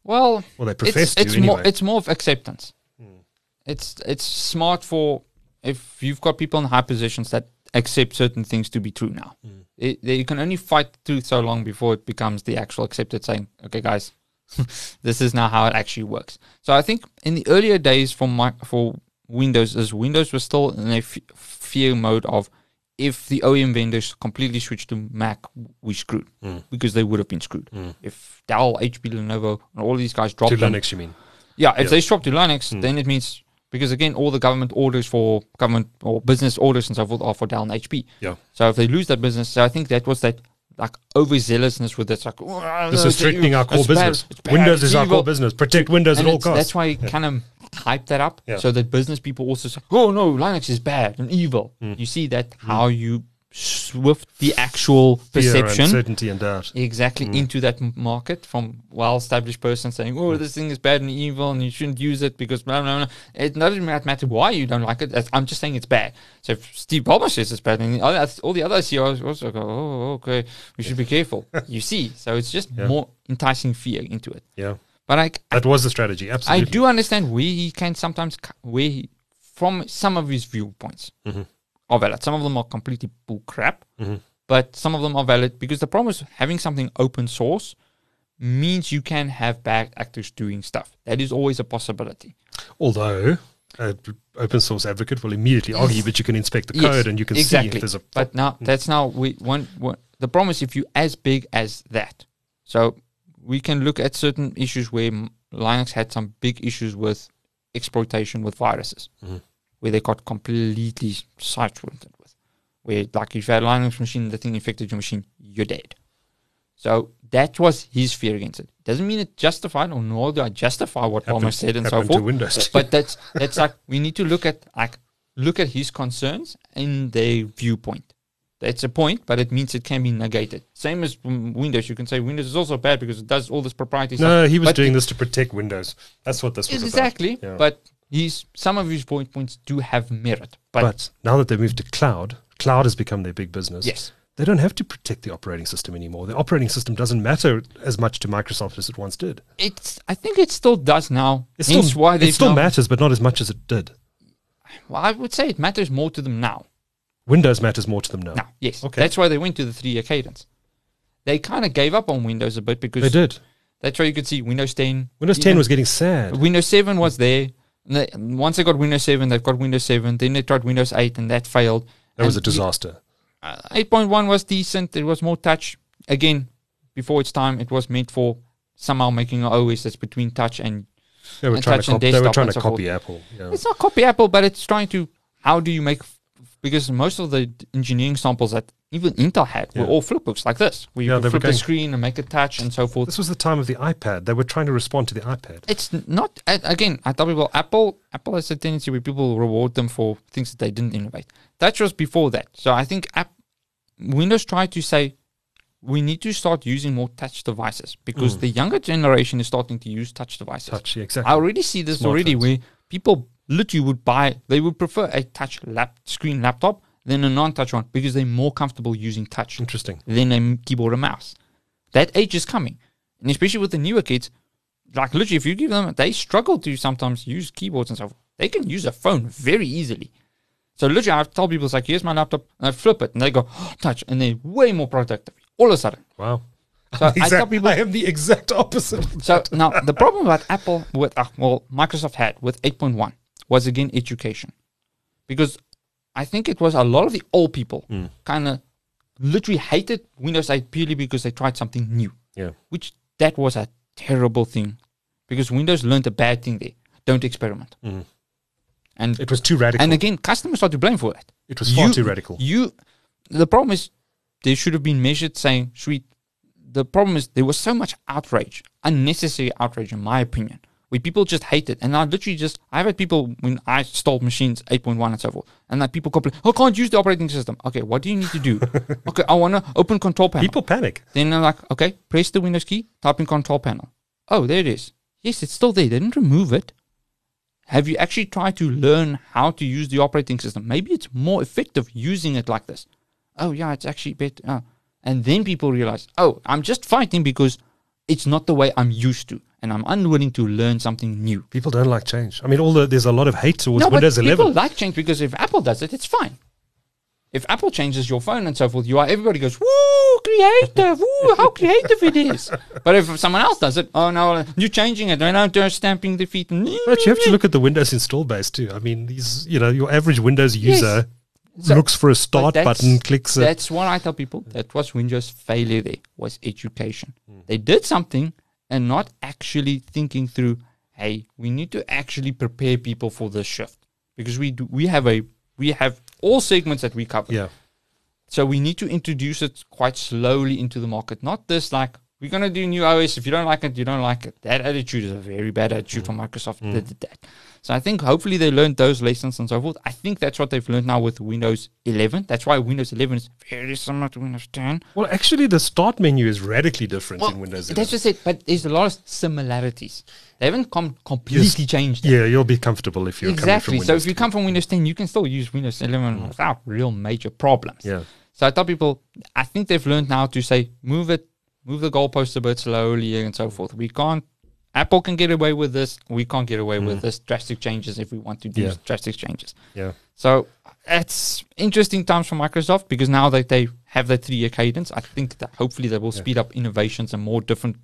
Well, Well, they it's, profess to it's anyway. more it's more of acceptance. Hmm. It's it's smart for if you've got people in high positions that accept certain things to be true now. Hmm. It, you can only fight the truth so long before it becomes the actual accepted saying, "Okay, guys, this is now how it actually works." So I think in the earlier days for my, for Windows, as Windows was still in a f- fear mode of if the OEM vendors completely switched to Mac, we screwed hmm. because they would have been screwed. Hmm. If Dell, HP, Lenovo, and all these guys dropped to them, Linux, you mean? yeah, if Yeah. they swap to Linux, hmm. then it means because again, all the government orders for government or business orders and so forth are for Dell and HP. Yeah. So if they lose that business, so I think that was that like overzealousness with this. Like "Oh, This no, is threatening our core bad, business. bad, Windows is our core business. Protect Windows And at all costs. that's why you kind of hype that up Yeah. so that business people also say, "Oh no, Linux is bad and evil." Mm. You see that how you swift the actual perception uncertainty, and doubt. exactly Mm. into that market from well-established person saying, "Oh, this thing is bad and evil, and you shouldn't use it because blah blah blah." It doesn't ma- matter why you don't like it. I'm just saying it's bad. So if Steve Ballmer says it's bad, and all the other CEOs also go, "Oh, okay, we should be careful." you see, so it's just Yeah. more enticing fear into it. Yeah, But I, that was the strategy. Absolutely, I do understand where he can sometimes where he, from some of his viewpoints Mhm. are valid. Some of them are completely bull crap, Mhm. but some of them are valid because the problem is having something open source means you can have bad actors doing stuff. That is always a possibility. Although, an open source advocate will immediately argue, that you can inspect the Yes, code and you can see exactly. if there's a. But now that's now we one, one the problem is if you as big as that. So we can look at certain issues where Linux had some big issues with exploitation with viruses, Mhm. where they got completely sidetracked with. Where like if you had a Linux machine, the thing infected your machine, you're dead. So that was his fear against it. Doesn't mean it justified, or nor do I justify what Ballmer said and so forth Windows. but that's that's like we need to look at like look at his concerns and their viewpoint. That's a point, but it means it can be negated. Same as Windows. You can say Windows is also bad because it does all this proprietary stuff. no, he was But doing this to protect Windows. That's what this was exactly. Yeah. But he's some of his point points do have merit. But, But now that they've moved to cloud, cloud has become their big business. yes, they don't have to protect the operating system anymore. The operating system doesn't matter as much to Microsoft as it once did. It's. I think it still does now. It Hence still, why it still matters, but not as much as it did. Well, I would say it matters more to them now. Windows matters more to them now. Now, yes, Okay. that's why they went to the three-year cadence. They kind of gave up on Windows a bit because They did. that's why you could see Windows 10. Windows 10 even- was getting sad. Windows 7 was there. And they- once they got Windows 7, they've got Windows 7. Then they tried Windows 8, and that failed. That was a And disaster. uh, 8.1 was decent. It was more touch. Again, before its time, it was meant for somehow making an OS that's between touch and They were and trying to, touch and cop- they were trying and to so copy Apple. Yeah. it's not copy Apple, but it's trying to. How do you make? Because most of the engineering samples that even Intel had were Yeah. all flipbooks like this, where you Yeah, were flip the screen and make it touch and so forth. This was the time of the iPad. They were trying to respond to the iPad. It's not again. I tell people Apple Apple has a tendency where people reward them for things that they didn't innovate. That was before that, so I think app, Windows tried to say we need to start using more touch devices because mm. the younger generation is starting to use touch devices. Touch, yeah, exactly. I already see this already Smartphones. where people literally would buy they would prefer a touch lap screen laptop than a non-touch one because they're more comfortable using touch Interesting. than a keyboard and mouse. That age is coming, and especially with the newer kids, like literally, if you give them, they struggle to sometimes use keyboards and stuff. They can use a phone very easily. So literally, I tell people, it's like, here's my laptop, and I flip it, and they go, oh, touch, and they're way more productive all of a sudden. Wow. So I Exact- tell people, I am the exact opposite. so now the problem that Apple with uh, well Microsoft had with 8.1 was again education, because I think it was a lot of the old people hmm. kind of literally hated Windows 8 purely because they tried something new, Yeah. which that was a terrible thing, because Windows learned a bad thing there: don't experiment. Hmm. And It was too radical. and again, customers are to blame for that. it was far too radical. You, the problem is, they should have been measured. Saying, "Sweet." The problem is there was so much outrage, unnecessary outrage, in my opinion, where people just hate it. And I literally just, I've had people when I installed machines 8.1 and so forth, and like people complain, "I can't use the operating system." Okay, what do you need to do? okay, I want to open control panel. People panic. Then I'm like, okay, press the Windows key, type in control panel. Oh, there it is. Yes, it's still there. They didn't remove it. Have you actually tried to learn how to use the operating system? Maybe it's more effective using it like this. Oh, yeah, it's actually better. Oh. Uh, and then people realize, oh, I'm just fighting because it's not the way I'm used to, and I'm unwilling to learn something new. People don't like change. I mean, all the, there's a lot of hate towards no, Windows but 11. people like change because if Apple does it, it's fine. If Apple changes your phone and so forth, you are everybody goes, "Woo, creative! Woo, how creative it is!" But if someone else does it, oh no, you're changing it. Not they're stamping the feet. But you have to look at the Windows install base too. I mean, these, you know, your average Windows user So- looks for a start that's- button, clicks it. That's what I tell people. That was Windows' failure. There was education. Hmm. They did something and not actually thinking through. Hey, we need to actually prepare people for this shift because we do. We have a we have all segments that we cover. Yeah. So we need to introduce it quite slowly into the market. Not this like we're gonna do new OS. If you don't like it, you don't like it. That attitude is a very bad attitude mm. from Microsoft. Mm. That did that. So I think hopefully they learned those lessons and so forth. I think that's what they've learned now with Windows 11. That's why Windows 11 is very similar to Windows 10. Well, actually, the start menu is radically different in Windows 11. that's just it. But there's a lot of similarities. They haven't com- completely changed. it. yeah, you'll be comfortable if you're Exactly. coming from So if you come from Windows 10, you can still use Windows 11 mm. without real major problems. Yeah. So I tell people, I think they've learned now to say, move it, move the goalposts a bit slowly and so forth. We can't, Apple can get away with this. We can't get away with this drastic changes if we want to do Yeah. drastic changes. Yeah. So it's interesting times for Microsoft because now that they have that three year cadence, I think that hopefully they will speed up innovations and more different.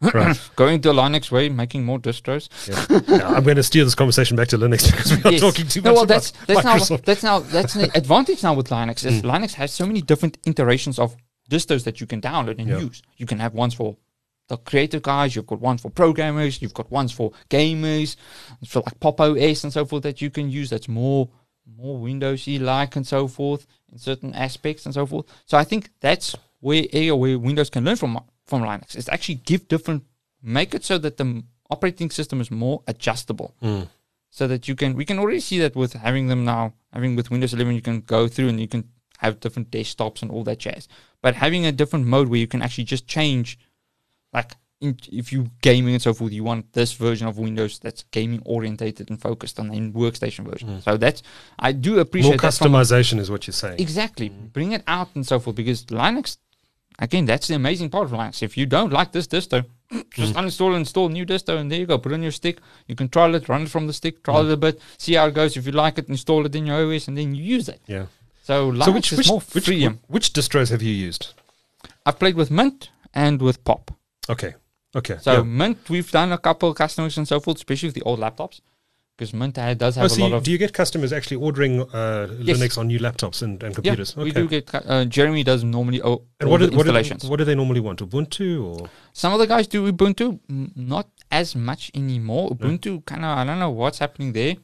Right. Going to Linux way, making more distros. Yeah. Yeah, I'm going to steer this conversation back to Linux because we are Yes. talking too no, much well, about that's that's now that's now that's the advantage now with Linux Mm. is Linux has so many different iterations of distros that you can download and Yeah. use. You can have ones for the creative guys, you've got ones for programmers, you've got ones for gamers, for like Pop OS and so forth that you can use. That's more more Windowsy like and so forth in certain aspects and so forth. So I think that's where area where Windows can learn from from Linux is actually give different, make it so that the operating system is more adjustable mm. so that you can we can already see that with having them now having with windows 11 you can go through and you can have different desktops and all that jazz but having a different mode where you can actually just change like in, if you gaming and so forth, you want this version of Windows that's gaming orientated and focused on the workstation version. Mm. So that's I do appreciate More customization is what you're saying. Exactly. Mm. Bring it out and so forth because Linux, again, that's the amazing part of Linux. If you don't like this disto, just mm. uninstall and install new disto and there you go. Put it on your stick. You can trial it, run it from the stick, trial it a bit, see how it goes. If you like it, install it in your OS and then you use it. Yeah. So Linux So which is which, more which, freedom. which distros have you used? I've played with Mint and with Pop. Okay. Okay. So yeah. Mint, we've done a couple of customers and so forth, especially with the old laptops. Because Mint does Oh, have so a lot you, of do you get customers actually ordering uh, Yes. Linux on new laptops and, and yeah, computers? we do get. Uh, Jeremy does normally o- And what, the do, what, do installations. they, what do they normally want? Ubuntu or Some of the guys do Ubuntu, not as much anymore. Ubuntu kind of, I don't know what's happening there.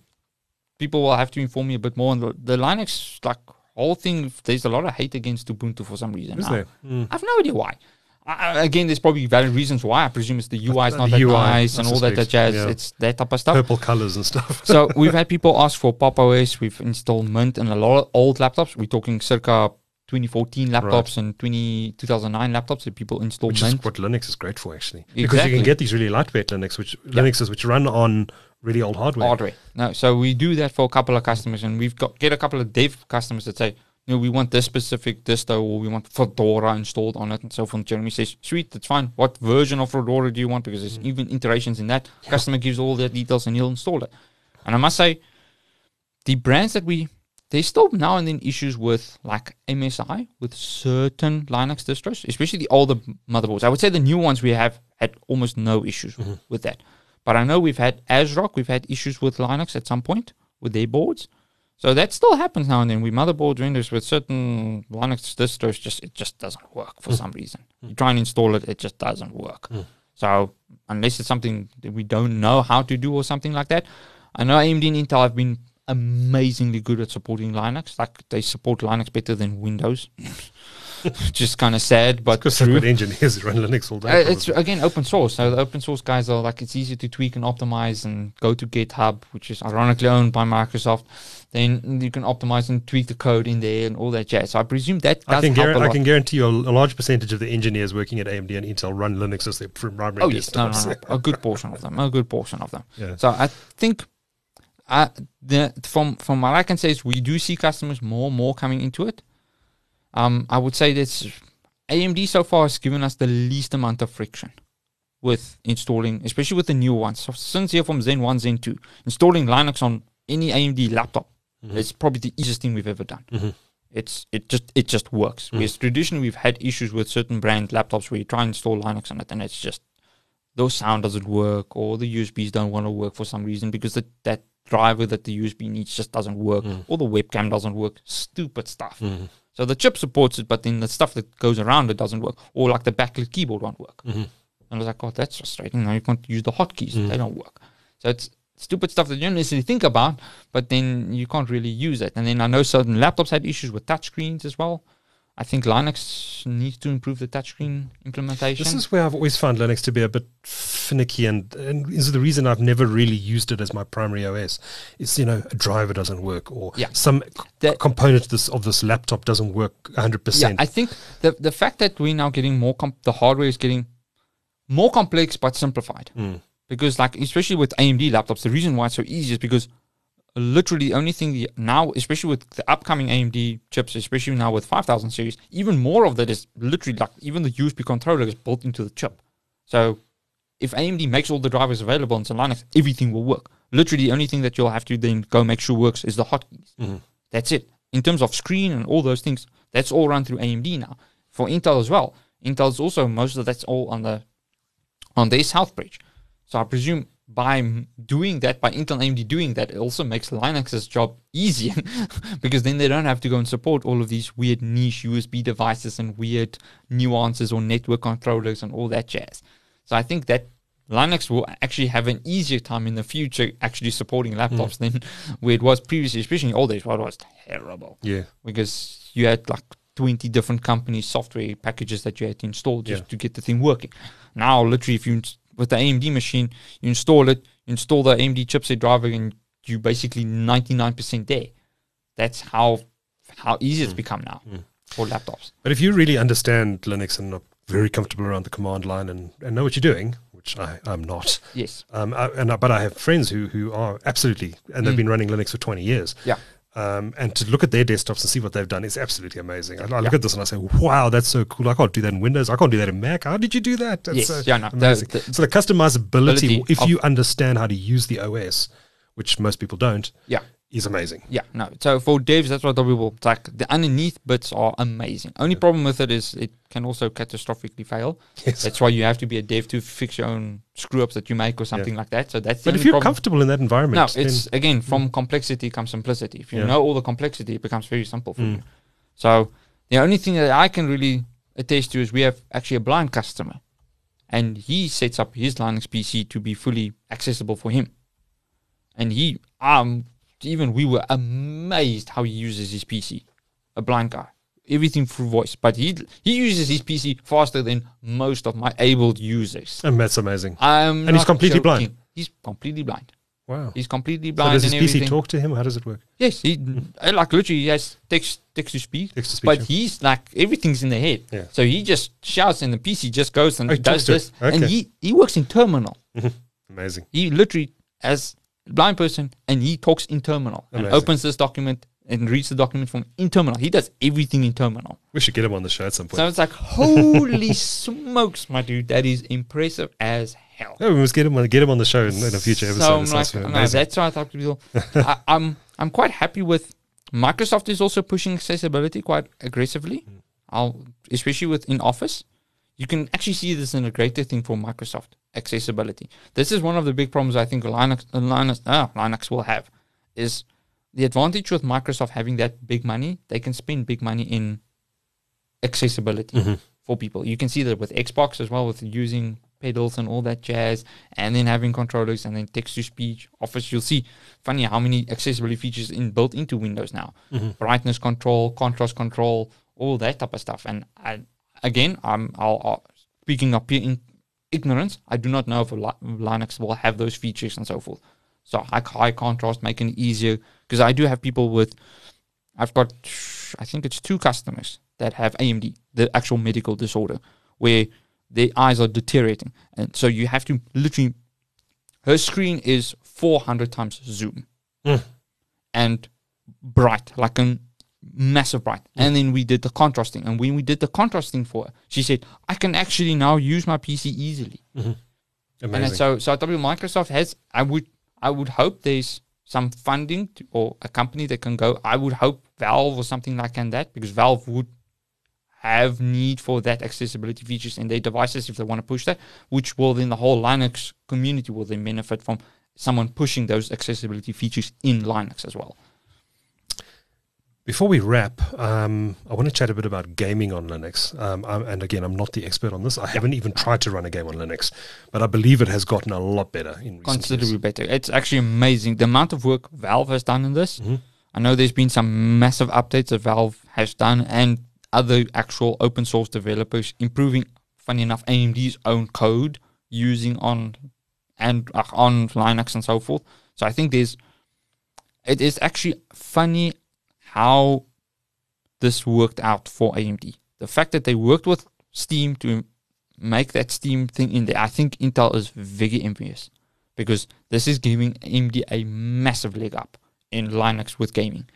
People will have to inform me a bit more on the, the Linux like whole thing. There's a lot of hate against Ubuntu for some reason. is there? Mm. I've no idea why. I, I- again, there's probably valid reasons why. I presume it's the UI is not the that UI, nice and all that, that jazz. yeah. It's that type of stuff. Purple colors and stuff. so we've had people ask for Pop OS. We've installed Mint and a lot of old laptops. We're talking circa 2014 laptops and 20, 2009 laptops that people install which is Mint. what Linux is great for, actually. Because you can get these really lightweight Linux, which Linuxes which run on really old hardware. hardware. No, so we do that for a couple of customers, and we've got get a couple of dev customers that say, "No, we want this specific distro, or we want Fedora installed on it." And so forth. Jeremy says, "Sweet, that's fine. What version of Fedora do you want? Because there's mm. even iterations in that. Customer gives all the details, and he'll install it." And I must say, the brands that we there's still now and then issues with like MSI with certain Linux distros, especially the older motherboards. I would say the new ones we have had almost no issues mm-hmm. with that. But I know we've had ASRock, we've had issues with Linux at some point with their boards. So that still happens now and then. We motherboard renders with certain Linux distros, just it just doesn't work for hmm. some reason. Hmm. You try and install it, it just doesn't work. Hmm. So unless it's something that we don't know how to do or something like that, I know AMD and Intel have been amazingly good at supporting Linux. Like they support Linux better than Windows. just kind of sad, but Because good engineers run Linux all day. Uh, it's again open source. So the open source guys are like it's easy to tweak and optimize and go to GitHub, which is ironically owned by Microsoft. Then you can optimize and tweak the code in there and all that jazz. So I presume that does I can, a I can guarantee you a, a large percentage of the engineers working at AMD and Intel run Linux as their primary Oh yes, no, no, no, a good portion of them, a good portion of them. Yeah. So I think, uh, the from from what I can say is we do see customers more and more coming into it. Um, I would say that AMD so far has given us the least amount of friction with installing, especially with the new ones. So since here from Zen one, Zen two, installing Linux on any AMD laptop mm-hmm. is probably the easiest thing we've ever done. Mm-hmm. It's it just it just works. Mm-hmm. Whereas traditionally we've had issues with certain brand laptops where you try and install Linux on it and it's just those sound doesn't work or the USBs don't want to work for some reason because the, that driver that the USB needs just doesn't work mm. or the webcam doesn't work. Stupid stuff. So the chip supports it, but then the stuff that goes around it doesn't work. Or like the backlit keyboard won't work. Mm-hmm. And I was like, oh, that's frustrating. Now you can't use the hotkeys; mm-hmm. they don't work. So it's stupid stuff that you don't necessarily think about, but then you can't really use it. And then I know certain laptops had issues with touchscreens as well. I think Linux needs to improve the touchscreen implementation. This is where I've always found Linux to be a bit finicky, and, and is the reason I've never really used it as my primary OS. It's you know a driver doesn't work, or Yeah. some c- component of this of this laptop doesn't work 100. Yeah, percent I think the the fact that we're now getting more com- the hardware is getting more complex but simplified. Mm. Because like especially with AMD laptops, the reason why it's so easy is because literally the only thing now, especially with the upcoming AMD chips, especially now with 5000 series, even more of that is literally like even the USB controller is built into the chip. So if AMD makes all the drivers available into Linux, everything will work. Literally, the only thing that you'll have to then go make sure works is the hotkeys. Mm-hmm. That's it. In terms of screen and all those things, that's all run through AMD now. For Intel as well, Intel's also most of that's all on the on their South Bridge. So I presume by doing that, by Intel AMD doing that, it also makes Linux's job easier because then they don't have to go and support all of these weird niche USB devices and weird nuances or network controllers and all that jazz. So I think that Linux will actually have an easier time in the future actually supporting hmm. laptops than where it was previously, especially in old days where it was terrible Yeah, because you had like 20 different companies software packages that you had to install just Yeah. to get the thing working now literally if you with the amd machine you install it you install the amd chipset driver and you basically 99% there that's how how easy Mm. it's become now for laptops but if you really understand Linux and are very comfortable around the command line and, and know what you're doing, which I, I'm not. Yes. Um, I, and I, but I have friends who who are absolutely, and they've Mm. been running Linux for 20 years. Yeah. Um, and to look at their desktops and see what they've done is absolutely amazing. I, I look Yeah. at this and I say, "Wow, that's so cool! I can't do that in Windows. I can't do that in Mac. How did you do that?" That's Yes, so yeah, no, the- amazing. the- so the customizability, if you understand how to use the OS, which most people don't, Yeah. Is amazing. Yeah, no. So for devs, that's what we will. Like the underneath bits are amazing. Only problem with it is it can also catastrophically fail. Yes. That's why you have to be a dev to fix your own screw ups that you make or something like that. So that's the But if you're problem. comfortable in that environment, No, it's again from complexity comes simplicity. If you Yeah. know all the complexity, it becomes very simple for Mm. you. So the only thing that I can really attest to is we have actually a blind customer, and he sets up his Linux PC to be fully accessible for him. And he, um, even we were amazed how he uses his PC. A blind guy, everything through voice, but he he uses his PC faster than most of my able users. and that's amazing. I'm And he's completely blind? He's completely blind. Wow. He's completely So blind does his PC everything. talk to him? How does it work? Yes, he like literally he has text text to speak, Text to speech, but yeah. he's like everything's in the head. Yeah. So he just shouts and the PC just goes and Oh, does this, and he he works in terminal. Mm-hmm. Amazing. He literally as blind person and he talks in terminal and opens this document and reads the document from in terminal. He does everything in terminal. We should get him on the show at some point. So it's like holy smokes, my dude, that is impressive as hell. Yeah, we must get him on get him on the show in, in a future episode. So I'm like, no, that's why I talk to people. I, I'm I'm quite happy with Microsoft is also pushing accessibility quite aggressively. Mm. I'll especially with in Office, you can actually see this in a greater thing for Microsoft accessibility. This is one of the big problems I think Linux uh, Linux uh, Linux will have is the advantage with Microsoft having that big money. They can spend big money in accessibility Mm-hmm. for people. You can see that with Xbox as well, with using pedals and all that jazz, and then having controllers and then text to speech. Office, you'll see funny how many accessibility features in built into Windows now. Brightness control, contrast control, all that type of stuff. And I, again, I'm I'll, I'll, speaking up here in ignorance. I do not know if Linux will have those features and so forth. So high, high contrast, making it easier because I do have people with I've got, I think it's two customers that have AMD, the actual medical disorder, where their eyes are deteriorating. And so you have to literally, her screen is 400 times zoom Mm. and bright, like a massive bright. And then we did the contrasting. And when we did the contrasting for her, she said, I can actually now use my PC easily. Mm-hmm. And then Amazing. so, so I W Microsoft has. I would, I would hope there's some funding to, or a company that can go. I would hope Valve or something like and that, because Valve would have need for that accessibility features in their devices if they want to push that, which will then the whole Linux community will then benefit from someone pushing those accessibility features in Linux as well. Before we wrap, um, I want to chat a bit about gaming on Linux. Um, I'm, and again, I'm not the expert on this. I haven't even tried to run a game on Linux, but I believe it has gotten a lot better in recent considerably years. better. It's actually amazing the amount of work Valve has done in this. Mm-hmm. I know there's been some massive updates that Valve has done, and other actual open source developers improving. Funny enough, AMD's own code using on and uh, on Linux and so forth. So I think there's. It is actually funny how this worked out for AMD. The fact that they worked with Steam to make that Steam thing in there, I think Intel is very envious because this is giving AMD a massive leg up in Linux with gaming.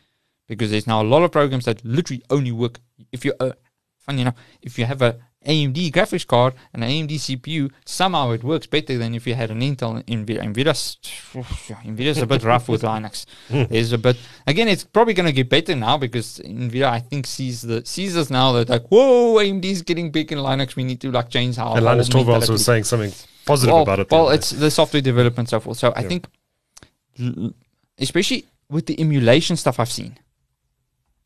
Because there's now a lot of programs that literally only work if you, uh, funny enough, if you have a AMD graphics card and an AMD CPU, somehow it works better than if you had an Intel NVIDIA. NVIDIA's, NVIDIA's a bit rough with Linux. There's a bit again. It's probably going to get better now because NVIDIA, I think, sees the sees us now that like, whoa, AMD is getting big in Linux. We need to like change how. And Linus Torvalds was saying something positive well, about it. Well, it's the software development so forth. So I think, especially with the emulation stuff I've seen,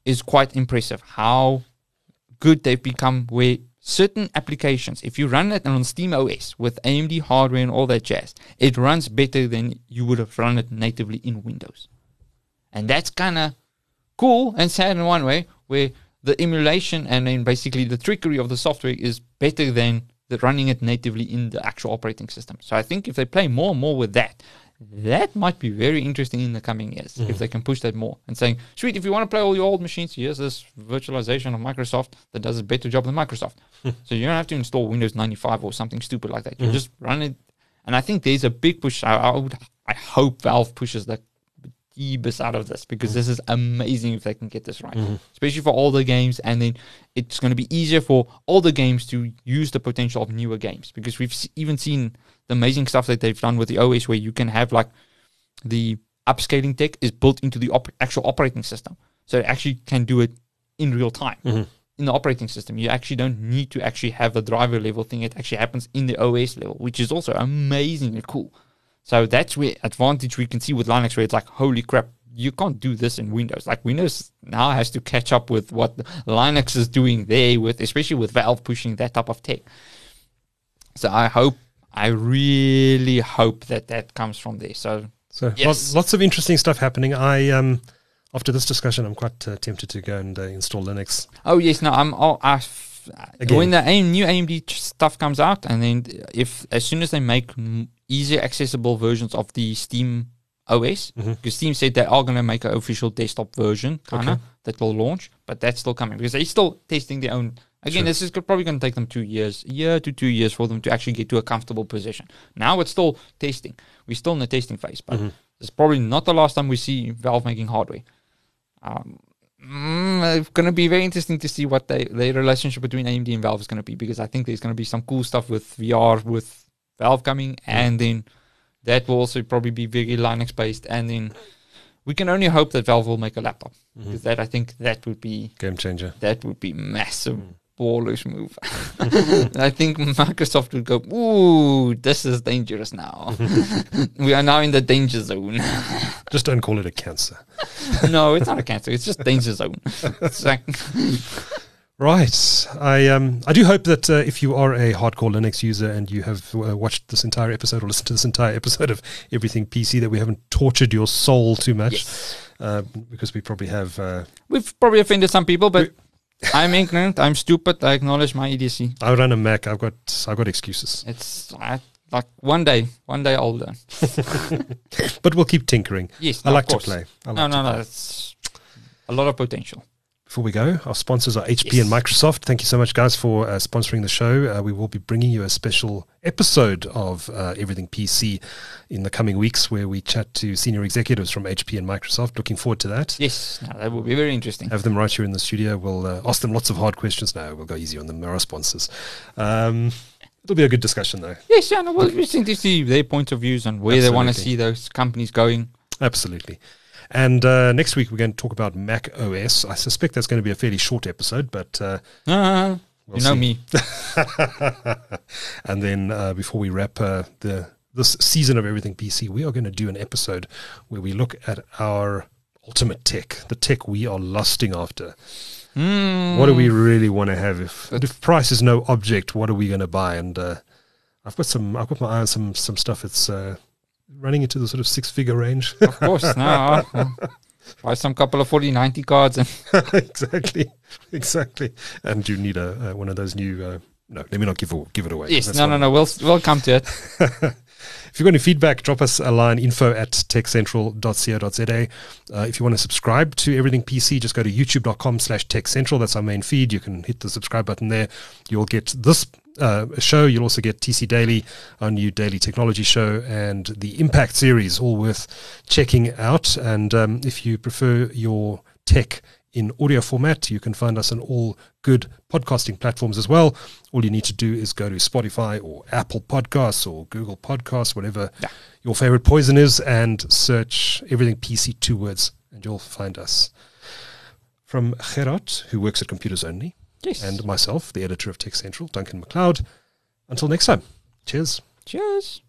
is quite impressive how good they've become. Where certain applications, if you run it on Steam OS with AMD hardware and all that jazz, it runs better than you would have run it natively in Windows, and that's kind of cool and sad in one way, where the emulation and then basically the trickery of the software is better than the running it natively in the actual operating system. So I think if they play more and more with that, that might be very interesting in the coming years Mm-hmm. if mm. they can push that more and saying, sweet, if you want to play all your old machines, here's this virtualization of Microsoft that does a better job than Microsoft. Hmm. so you don't have to install Windows 95 or something stupid like that. You hmm. just run it. And I think there's a big push. I, I would, I hope Valve pushes the beast out of this because hmm. this is amazing if they can get this right, especially for older games. And then it's going to be easier for older games to use the potential of newer games because we've s- even seen the amazing stuff that they've done with the OS where you can have like the upscaling tech is built into the op- actual operating system. So it actually can do it in real time mm-hmm. in the operating system. You actually don't need to actually have a driver level thing. It actually happens in the OS level, which is also amazingly cool. So that's where advantage we can see with Linux, where it's like, holy crap, you can't do this in Windows. Like Windows now has to catch up with what Linux is doing there, with especially with Valve pushing that type of tech. So I hope, I really hope that that comes from there. So So Yes. lots, lots of interesting stuff happening. I um, after this discussion, I'm quite uh, tempted to go and uh, install Linux. Oh yes, no, I'm. Oh, I f- Again. when the AIM, new AMD stuff comes out, and then if as soon as they make m- easier accessible versions of the Steam OS, Mm-hmm. because Steam said they are going to make an official desktop version, kind of Okay. that will launch, but that's still coming because they're still testing their own. Again, Sure. this is probably going to take them two years, a year to two years for them to actually get to a comfortable position. Now it's still testing. We're still in the testing phase, but Mm-hmm. it's probably not the last time we see Valve making hardware. Um, mm, it's going to be very interesting to see what they, the relationship between AMD and Valve is going to be because I think there's going to be some cool stuff with VR with Valve coming, and then that will also probably be very Linux based, and then we can only hope that Valve will make a laptop because that I think that would be Game changer. that would be massive ballers move. I think Microsoft would go, ooh, this is dangerous now. we are now in the danger zone. Just don't call it a cancer. no, it's not a cancer. It's just danger zone. Like, Right. I um I do hope that uh, if you are a hardcore Linux user and you have uh, watched this entire episode or listened to this entire episode of Everything PC, that we haven't tortured your soul too much, yes. uh, because we probably have. Uh, We've probably offended some people, but I'm ignorant. I'm stupid. I acknowledge my idiocy. I run a Mac. I've got I've got excuses, It's I, like one day, one day I'll learn. but we'll keep tinkering. Yes, I no, like to play. I like No, to no, play. no. It's a lot of potential. Before we go, our sponsors are HP Yes. and Microsoft. Thank you so much, guys, for uh, sponsoring the show. Uh, we will be bringing you a special episode of uh, Everything PC in the coming weeks where we chat to senior executives from HP and Microsoft. Looking forward to that. Yes, no, that will be very interesting. Have them right here in the studio. We'll uh, ask them lots of hard questions. No, we'll go easy on them. They're our sponsors. Um, it'll be a good discussion, though. Yes, yeah, no, well, we seem to see their point of views and where they want to see those companies going. Absolutely. And uh, next week, we're going to talk about Mac OS. I suspect that's going to be a fairly short episode, but uh, Uh, We'll you know see. me. and then uh, before we wrap uh, the this season of Everything PC, we are going to do an episode where we look at our ultimate tech, the tech we are lusting after. Mm, What do we really want to have? If if price is no object, what are we going to buy? And uh, I've got some, I've got my eye on some some stuff. It's uh, running into the sort of six figure range. Of course, no. Buy some couple of 40, 90 cards and exactly, exactly. And you need a uh, one of those new. Uh, no, let me not give give it away. yes, no, no, no. We'll we'll come to it. If you've got any feedback, drop us a line info at techcentral.co.za. Uh, if you want to subscribe to Everything PC, just go to youtube.com slash techcentral. That's our main feed. You can hit the subscribe button there. You'll get this uh, show. You'll also get TC Daily, our new daily technology show, and the Impact series, all worth checking out. And um, if you prefer your tech in audio format. You can find us on all good podcasting platforms as well. All you need to do is go to Spotify or Apple Podcasts or Google Podcasts, whatever Yeah. your favorite poison is, and search everything PC two words, and you'll find us. From Gerard, who works at Computers Only, Yes. and myself, the editor of Tech Central, Duncan McLeod. Until next time, cheers. cheers.